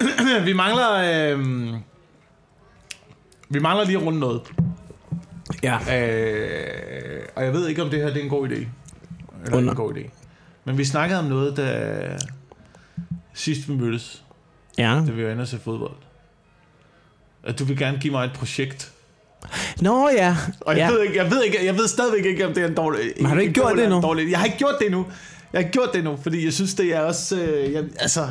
vi mangler... Øh, vi mangler lige at runde noget. ja. Øh, og jeg ved ikke, om det her det er en god idé. Eller Under. en god idé. Men vi snakkede om noget, da sidst vi mødtes, Ja. da vi var inde og se fodbold. At du vil gerne give mig et projekt. Nå ja. Og jeg, ja. ved ikke, jeg, ved ikke, jeg ved stadigvæk ikke, om det er en dårlig... Men har du ikke gjort god det endnu? Dårlig. Jeg har ikke gjort det endnu. Jeg har ikke gjort det endnu, fordi jeg synes, det er også... Øh, jeg, altså...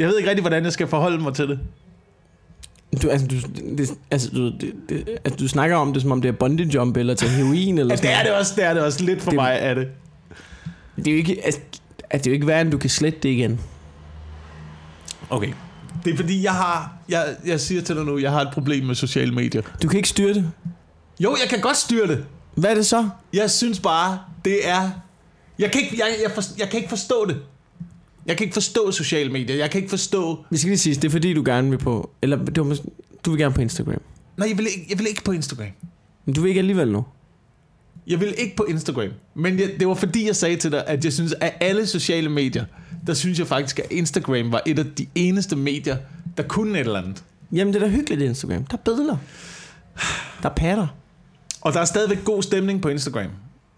Jeg, ved ikke rigtig, hvordan jeg skal forholde mig til det. Du, altså, du, det, altså, du, det, det, altså, du snakker om det, som om det er bungee jump eller til heroin eller Ja, sådan det er det også, det er det også lidt for Det- mig, er det. Det er jo ikke, altså, at det er jo ikke værd, end du kan slette det igen. Okay. Det er fordi, jeg har, jeg, jeg siger til dig nu, jeg har et problem med sociale medier. Du kan ikke styre det. Jo, jeg kan godt styre det. Hvad er det så? Jeg synes bare, det er... Jeg kan ikke, jeg, jeg, for, jeg kan ikke forstå det. Jeg kan ikke forstå sociale medier. Jeg kan ikke forstå... Vi skal lige sige, det er fordi, du gerne vil på... Eller det var, du vil gerne på Instagram. Nej, jeg vil, ikke, jeg vil ikke på Instagram. Men du vil ikke alligevel nu. Jeg vil ikke på Instagram. Men jeg, det var fordi, jeg sagde til dig, at jeg synes, at alle sociale medier, der synes jeg faktisk, at Instagram var et af de eneste medier, der kunne et eller andet. Jamen, det er da hyggeligt Instagram. Der er billeder. Der er patter. Og der er stadigvæk god stemning på Instagram.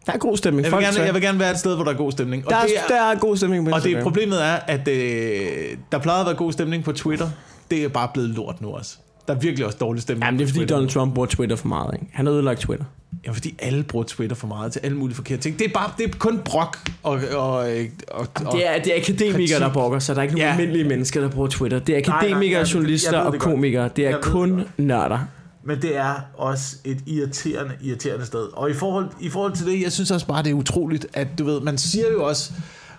Der er god stemning. Jeg vil, gerne, jeg vil gerne være et sted, hvor der er god stemning. Og, der, er, det, der er, er god stemning på og det problemet er, at øh, der plejede at være god stemning på Twitter. Det er bare blevet lort nu også. Der er virkelig også dårlig stemning Jamen, det er fordi Twitter. Donald Trump bruger Twitter for meget. Ikke? Han har ødelagt Twitter. Ja, fordi alle bruger Twitter for meget til alle mulige forkerte ting. Det er bare det er kun brok og, og, og, og Det er, det er akademikere, kritik. der brokker, så der er ikke nogen Ja. almindelige mennesker, der bruger Twitter. Det er nej, akademikere, jeg- journalister jeg ved og komikere. Det er kun nørder. Men det er også et irriterende, irriterende sted. Og i forhold, i forhold til det, jeg synes også bare, det er utroligt, at du ved, man siger jo også,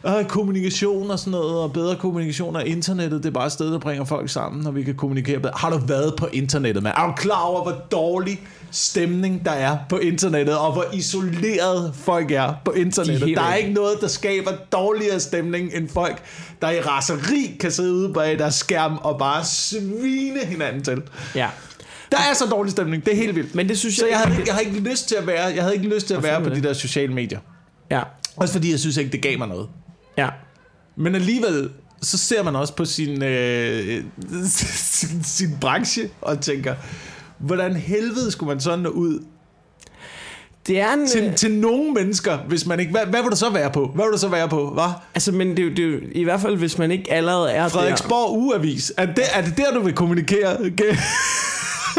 at kommunikation og sådan noget, og bedre kommunikation og internettet, det er bare et sted, der bringer folk sammen, og vi kan kommunikere bedre. Har du været på internettet, mand? Er du klar over, hvor dårlig stemning der er på internettet, og hvor isoleret folk er på internettet? helt Der er ikke noget, der skaber dårligere stemning end folk, der i raseri kan sidde ude bag deres skærm og bare svine hinanden til. Ja. Der er så dårlig stemning, det er helt vildt. Men det synes Så jeg... jeg havde, ikke- jeg havde ikke lyst til at være, jeg havde ikke lyst til at Hvad være på er de der sociale medier. Ja. Også fordi jeg synes ikke, det gav mig noget. Ja. Men alligevel, så ser man også på sin, øh, sin, sin branche og tænker, hvordan helvede skulle man så nå ud Det er en... til, øh, til nogle mennesker, hvis man ikke... Hvad, hvad vil du så være på? Hvad vil du så være på, hva? Altså, men det, er det i hvert fald, hvis man ikke allerede er der. Frederiksborg Ugeavis. Er det, er det der, du vil kommunikere? Okay.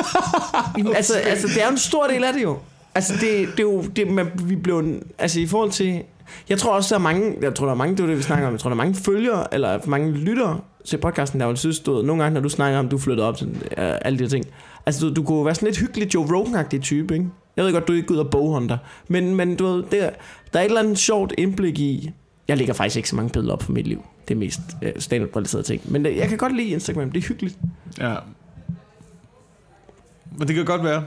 altså, altså, det er jo en stor del af det jo. Altså, det, det er jo, det, man, vi blev, altså i forhold til, jeg tror også, der er mange, jeg tror, der er mange, det er det, vi snakker om, jeg tror, der er mange følgere, eller mange lyttere til podcasten, der vil synes, du nogle gange, når du snakker om, du flyttede op til uh, alle de her ting, altså, du, du kunne være sådan lidt hyggelig Joe Rogan-agtig type, ikke? Jeg ved godt, du ikke går ud og boghunter, men, men du ved, der, der er et eller andet sjovt indblik i, jeg lægger faktisk ikke så mange billeder op for mit liv, det er mest uh, stand-up-relaterede ting, men det, jeg kan godt lide Instagram, det er hyggeligt. Ja. Men det kan godt være.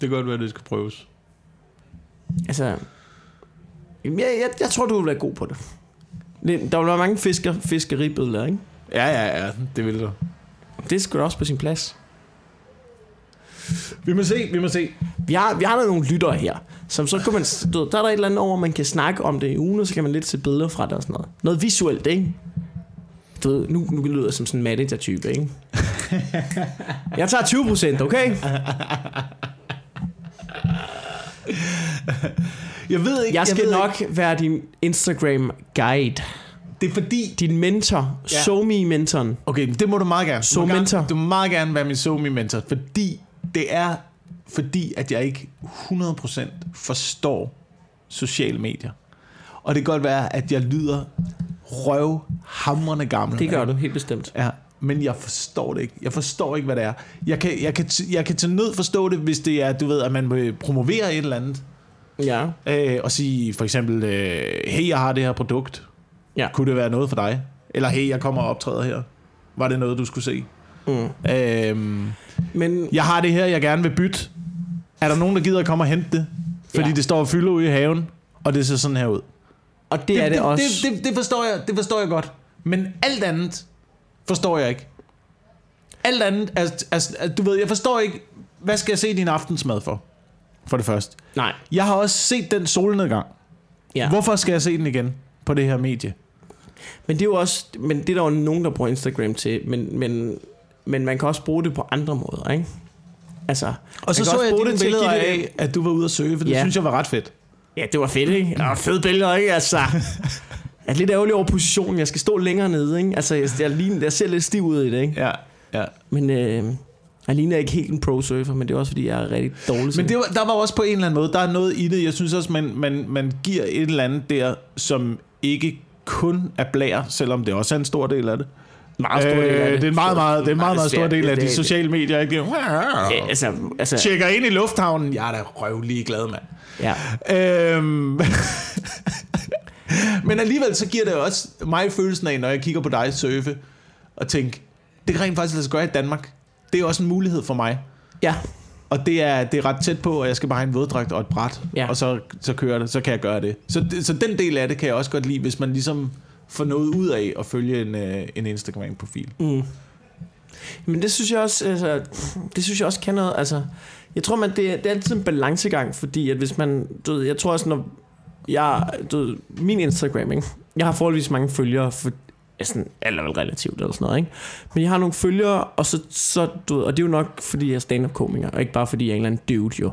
Det kan godt være, at det skal prøves. Altså, jeg, jeg, jeg tror, du vil være god på det. Der vil være mange fisker, fiskeribilleder, ikke? Ja, ja, ja. Det vil du. Det skal også på sin plads. Vi må se, vi må se. Vi har, vi har da nogle lyttere her, som så kan man, du der er der et eller andet over, man kan snakke om det i ugen, og så kan man lidt se billeder fra det og sådan noget. Noget visuelt, ikke? Du ved, nu, nu lyder jeg som sådan en manager-type, ikke? Jeg tager 20 procent, okay? Jeg ved ikke. Jeg skal ved nok være din Instagram-guide. Ikke. Det er fordi... Din mentor. Ja. SoMe-mentoren. Okay, det må du meget gerne. Du må. Gerne, du må meget gerne være min SoMe mentor, fordi det er fordi, at jeg ikke 100% forstår sociale medier. Og det kan godt være, at jeg lyder røvhamrende gammel. Det gør du helt bestemt. Ja, men jeg forstår det ikke. Jeg forstår ikke, hvad det er. Jeg kan, jeg kan, jeg kan til nød forstå det, hvis det er, du ved, at man vil promovere et eller andet. Ja. Øh, og sige for eksempel, øh, hey, jeg har det her produkt. Ja. Kunne det være noget for dig? Eller hey, jeg kommer og optræder her. Var det noget, du skulle se? Mm. Øhm, Men jeg har det her, jeg gerne vil bytte. Er der nogen, der gider at komme og hente det? Fordi Ja. det står og fylder ude i haven, og det ser sådan her ud. Og det, det er det, det, også. Det, det, det, forstår jeg, det forstår jeg godt. Men alt andet forstår jeg ikke. Alt andet, altså, altså, du ved, jeg forstår ikke, hvad skal jeg se din aftensmad for? For det første. Nej. Jeg har også set den solnedgang. Ja. Hvorfor skal jeg se den igen på det her medie? Men det er jo også, men det er der jo nogen, der bruger Instagram til, men, men, men man kan også bruge det på andre måder, ikke? Altså, Og så så også jeg dine det billeder det- af, at du var ude at søge, for det Ja. synes jeg var ret fedt. Ja, det var fedt, ikke? Det var fede billeder, ikke? Altså, er lidt ærgerlig over positionen. Jeg skal stå længere nede, ikke? Altså, jeg, jeg, ligner, jeg ser lidt stiv ud i det, ikke? Ja, ja. Men øh, jeg ligner ikke helt en pro-surfer, men det er også, fordi jeg er rigtig dårlig Men det var, der var også på en eller anden måde, der er noget i det. Jeg synes også, man, man, man giver et eller andet der, som ikke kun er blær, selvom det også er en stor del af det. Meget stor del af Øh, det. det er en meget, meget, det er en meget, meget stor del af de sociale medier. Ikke? Ja, altså, altså, Tjekker ind i lufthavnen. Jeg er da røvlig glad, mand. ja. Øhm. Men alligevel så giver det også mig følelsen af, når jeg kigger på dig surfe, og tænker, det kan rent faktisk lade sig gøre i Danmark. Det er også en mulighed for mig. ja. Og det er, det er ret tæt på, at jeg skal bare have en våddragt og et bræt, Ja. og så, så kører det, så kan jeg gøre det. Så, så den del af det kan jeg også godt lide, hvis man ligesom får noget ud af at følge en, øh, en Instagram-profil. Mm. Men det synes jeg også, altså, det synes jeg også kan noget, altså, jeg tror, man, det, er- det er altid en balancegang, fordi at hvis man, du ved, jeg tror også, når jeg, du min Instagram, ikke? jeg har forholdsvis mange følgere, for, altså, alt eller vel relativt eller sådan noget, ikke? Men jeg har nogle følgere, og så, så du ved, og det er jo nok, fordi jeg er stand-up komiker, og ikke bare fordi jeg er en eller anden dude, jo.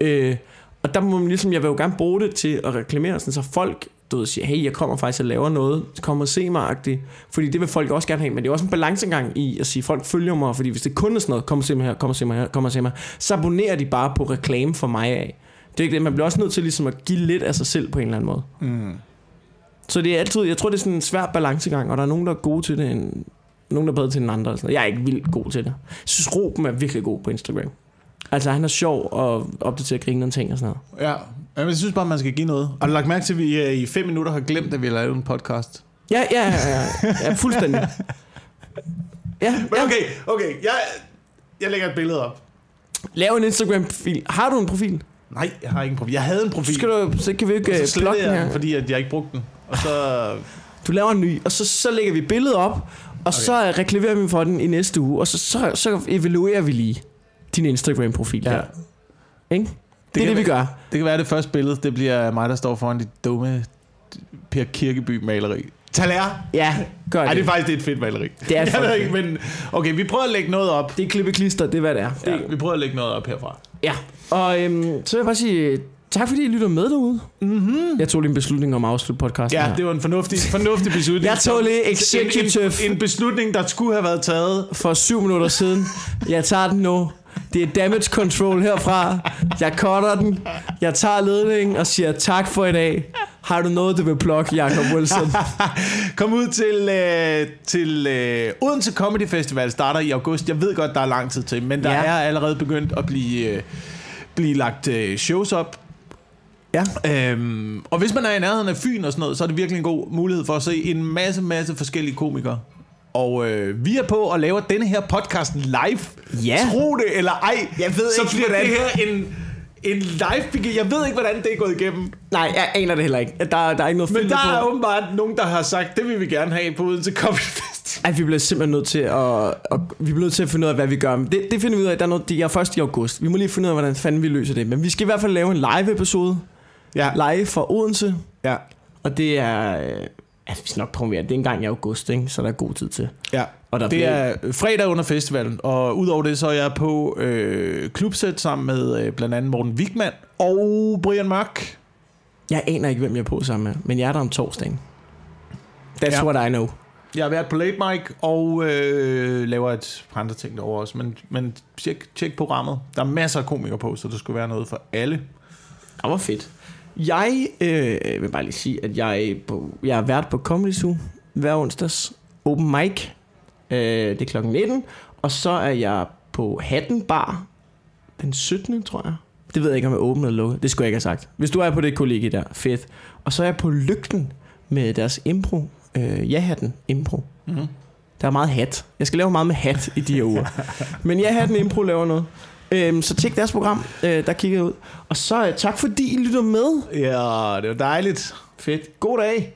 Øh, og der må man ligesom, jeg vil jo gerne bruge det til at reklamere, sådan, så folk, du ved, siger, hey, jeg kommer faktisk og laver noget, kom og se mig, -agtigt. fordi det vil folk også gerne have, men det er også en balancegang i at sige, folk følger mig, fordi hvis det kun er sådan noget, kom og se mig her, kom og se mig her, kom og se mig, så abonnerer de bare på reklame for mig af. Det er ikke det, man bliver også nødt til ligesom at give lidt af sig selv på en eller anden måde. Mm. Så det er altid, jeg tror, det er sådan en svær balancegang, og der er nogen, der er gode til det, end nogen, der er bedre til den andre. og Sådan. Jeg er ikke vildt god til det. Jeg synes, Ruben er virkelig god på Instagram. Altså, han er sjov og opdaterer grine ting og sådan noget. Ja, men jeg synes bare, man skal give noget. Du lagt mærke til, at vi øh, i fem minutter har glemt, at vi har lavet en podcast? Ja, ja, ja, ja, ja fuldstændig. Ja, Men ja. okay, okay, jeg, jeg lægger et billede op. Lav en Instagram-profil. Har du en profil? Nej, jeg har ikke en profil. Jeg havde en Så, profil, skal du, så kan vi ikke og øh, så plukke slettede den her. fordi at jeg ikke brugte den. Og så... Du laver en ny, og så, så lægger vi billedet op, og okay. så øh, reklamerer vi for den i næste uge, og så, så, så evaluerer vi lige din Instagram-profil. Ja. Ja. Ikke? Det, det er det, vi gør. Det kan være, det første billede, det bliver mig, der står foran dit dumme Per Kirkeby-maleri. Talær! Ja, gør Ej, det. det er faktisk det er et fedt maleri. Det er et jeg ved fucking ikke, men... Okay, vi prøver at lægge noget op. det er klippeklister, det er hvad det er. Ja, vi prøver at lægge noget op herfra. Ja, og øhm, så vil jeg bare sige tak, fordi I lytter med derude. Mm-hmm. Jeg tog lige en beslutning om at afslutte podcasten Ja, her. det var en fornuftig, fornuftig beslutning. Jeg tog lige en, executive en, en beslutning, der skulle have været taget. for syv minutter siden. Jeg tager den nu. Det er damage control herfra. Jeg cutter den. Jeg tager ledningen og siger tak for i dag. Har du noget, du vil plukke, Jacob Wilson? Kom ud til, øh, til øh, Odense Comedy Festival, starter i august. Jeg ved godt, der er lang tid til, men der Ja. er allerede begyndt at blive, øh, blive lagt øh, shows op. Ja. Øhm, og hvis man er i nærheden af Fyn og sådan noget, så er det virkelig en god mulighed for at se en masse, masse forskellige komikere. Og øh, vi er på og laver denne her podcast live. Ja. Tro det eller ej. Jeg ved så ikke, bliver hvordan- det her en, en live Jeg ved ikke, hvordan det er gået igennem. Nej, jeg aner det heller ikke. Der, der er ikke noget Men der er på. åbenbart nogen, der har sagt, det vil vi gerne have på Odense Comedy Festival. Ej, vi bliver simpelthen nødt til at, at vi bliver nødt til at finde ud af, hvad vi gør. Men det, det finder vi ud af. Der er noget, det er først i august. Vi må lige finde ud af, hvordan fanden vi løser det. Men vi skal i hvert fald lave en live episode. Ja. Live fra Odense. Ja. Og det er... øh, Altså, vi skal nok promovere. Det er en gang i august, ikke? så der er god tid til. Ja. Og der Det bliver- er fredag under festivalen, og udover det, så er jeg på øh, klubsæt sammen med øh, blandt andet Morten Wigman og Brian Mørk. Jeg aner ikke, hvem jeg er på sammen med, men jeg er der om torsdagen. That's Ja. what I know. Jeg har været på Late Mic og øh, laver et par andre ting derovre også, men, men tjek, tjek programmet. Der er masser af komikere på, så der skulle være noget for alle. Det var fedt. Jeg øh, vil bare lige sige, at jeg, på, jeg er vært på Comedy Zoo hver onsdags. Open mic. Øh, det er klokken 19. Og så er jeg på Hatten Bar den 17. tror jeg. Det ved jeg ikke, om jeg er åben eller lukket. Det skulle jeg ikke have sagt. Hvis du er på det kollega der, fedt. Og så er jeg på Lygten med deres impro. Øh, Ja-hatten impro. Mm-hmm. Der er meget hat. Jeg skal lave meget med hat i de her uger. Men ja, hatten impro laver noget. Øhm, så tjek deres program, øh, der kigger jeg ud. Og så øh, tak fordi I lytter med. Ja, det var dejligt. Fedt. God dag.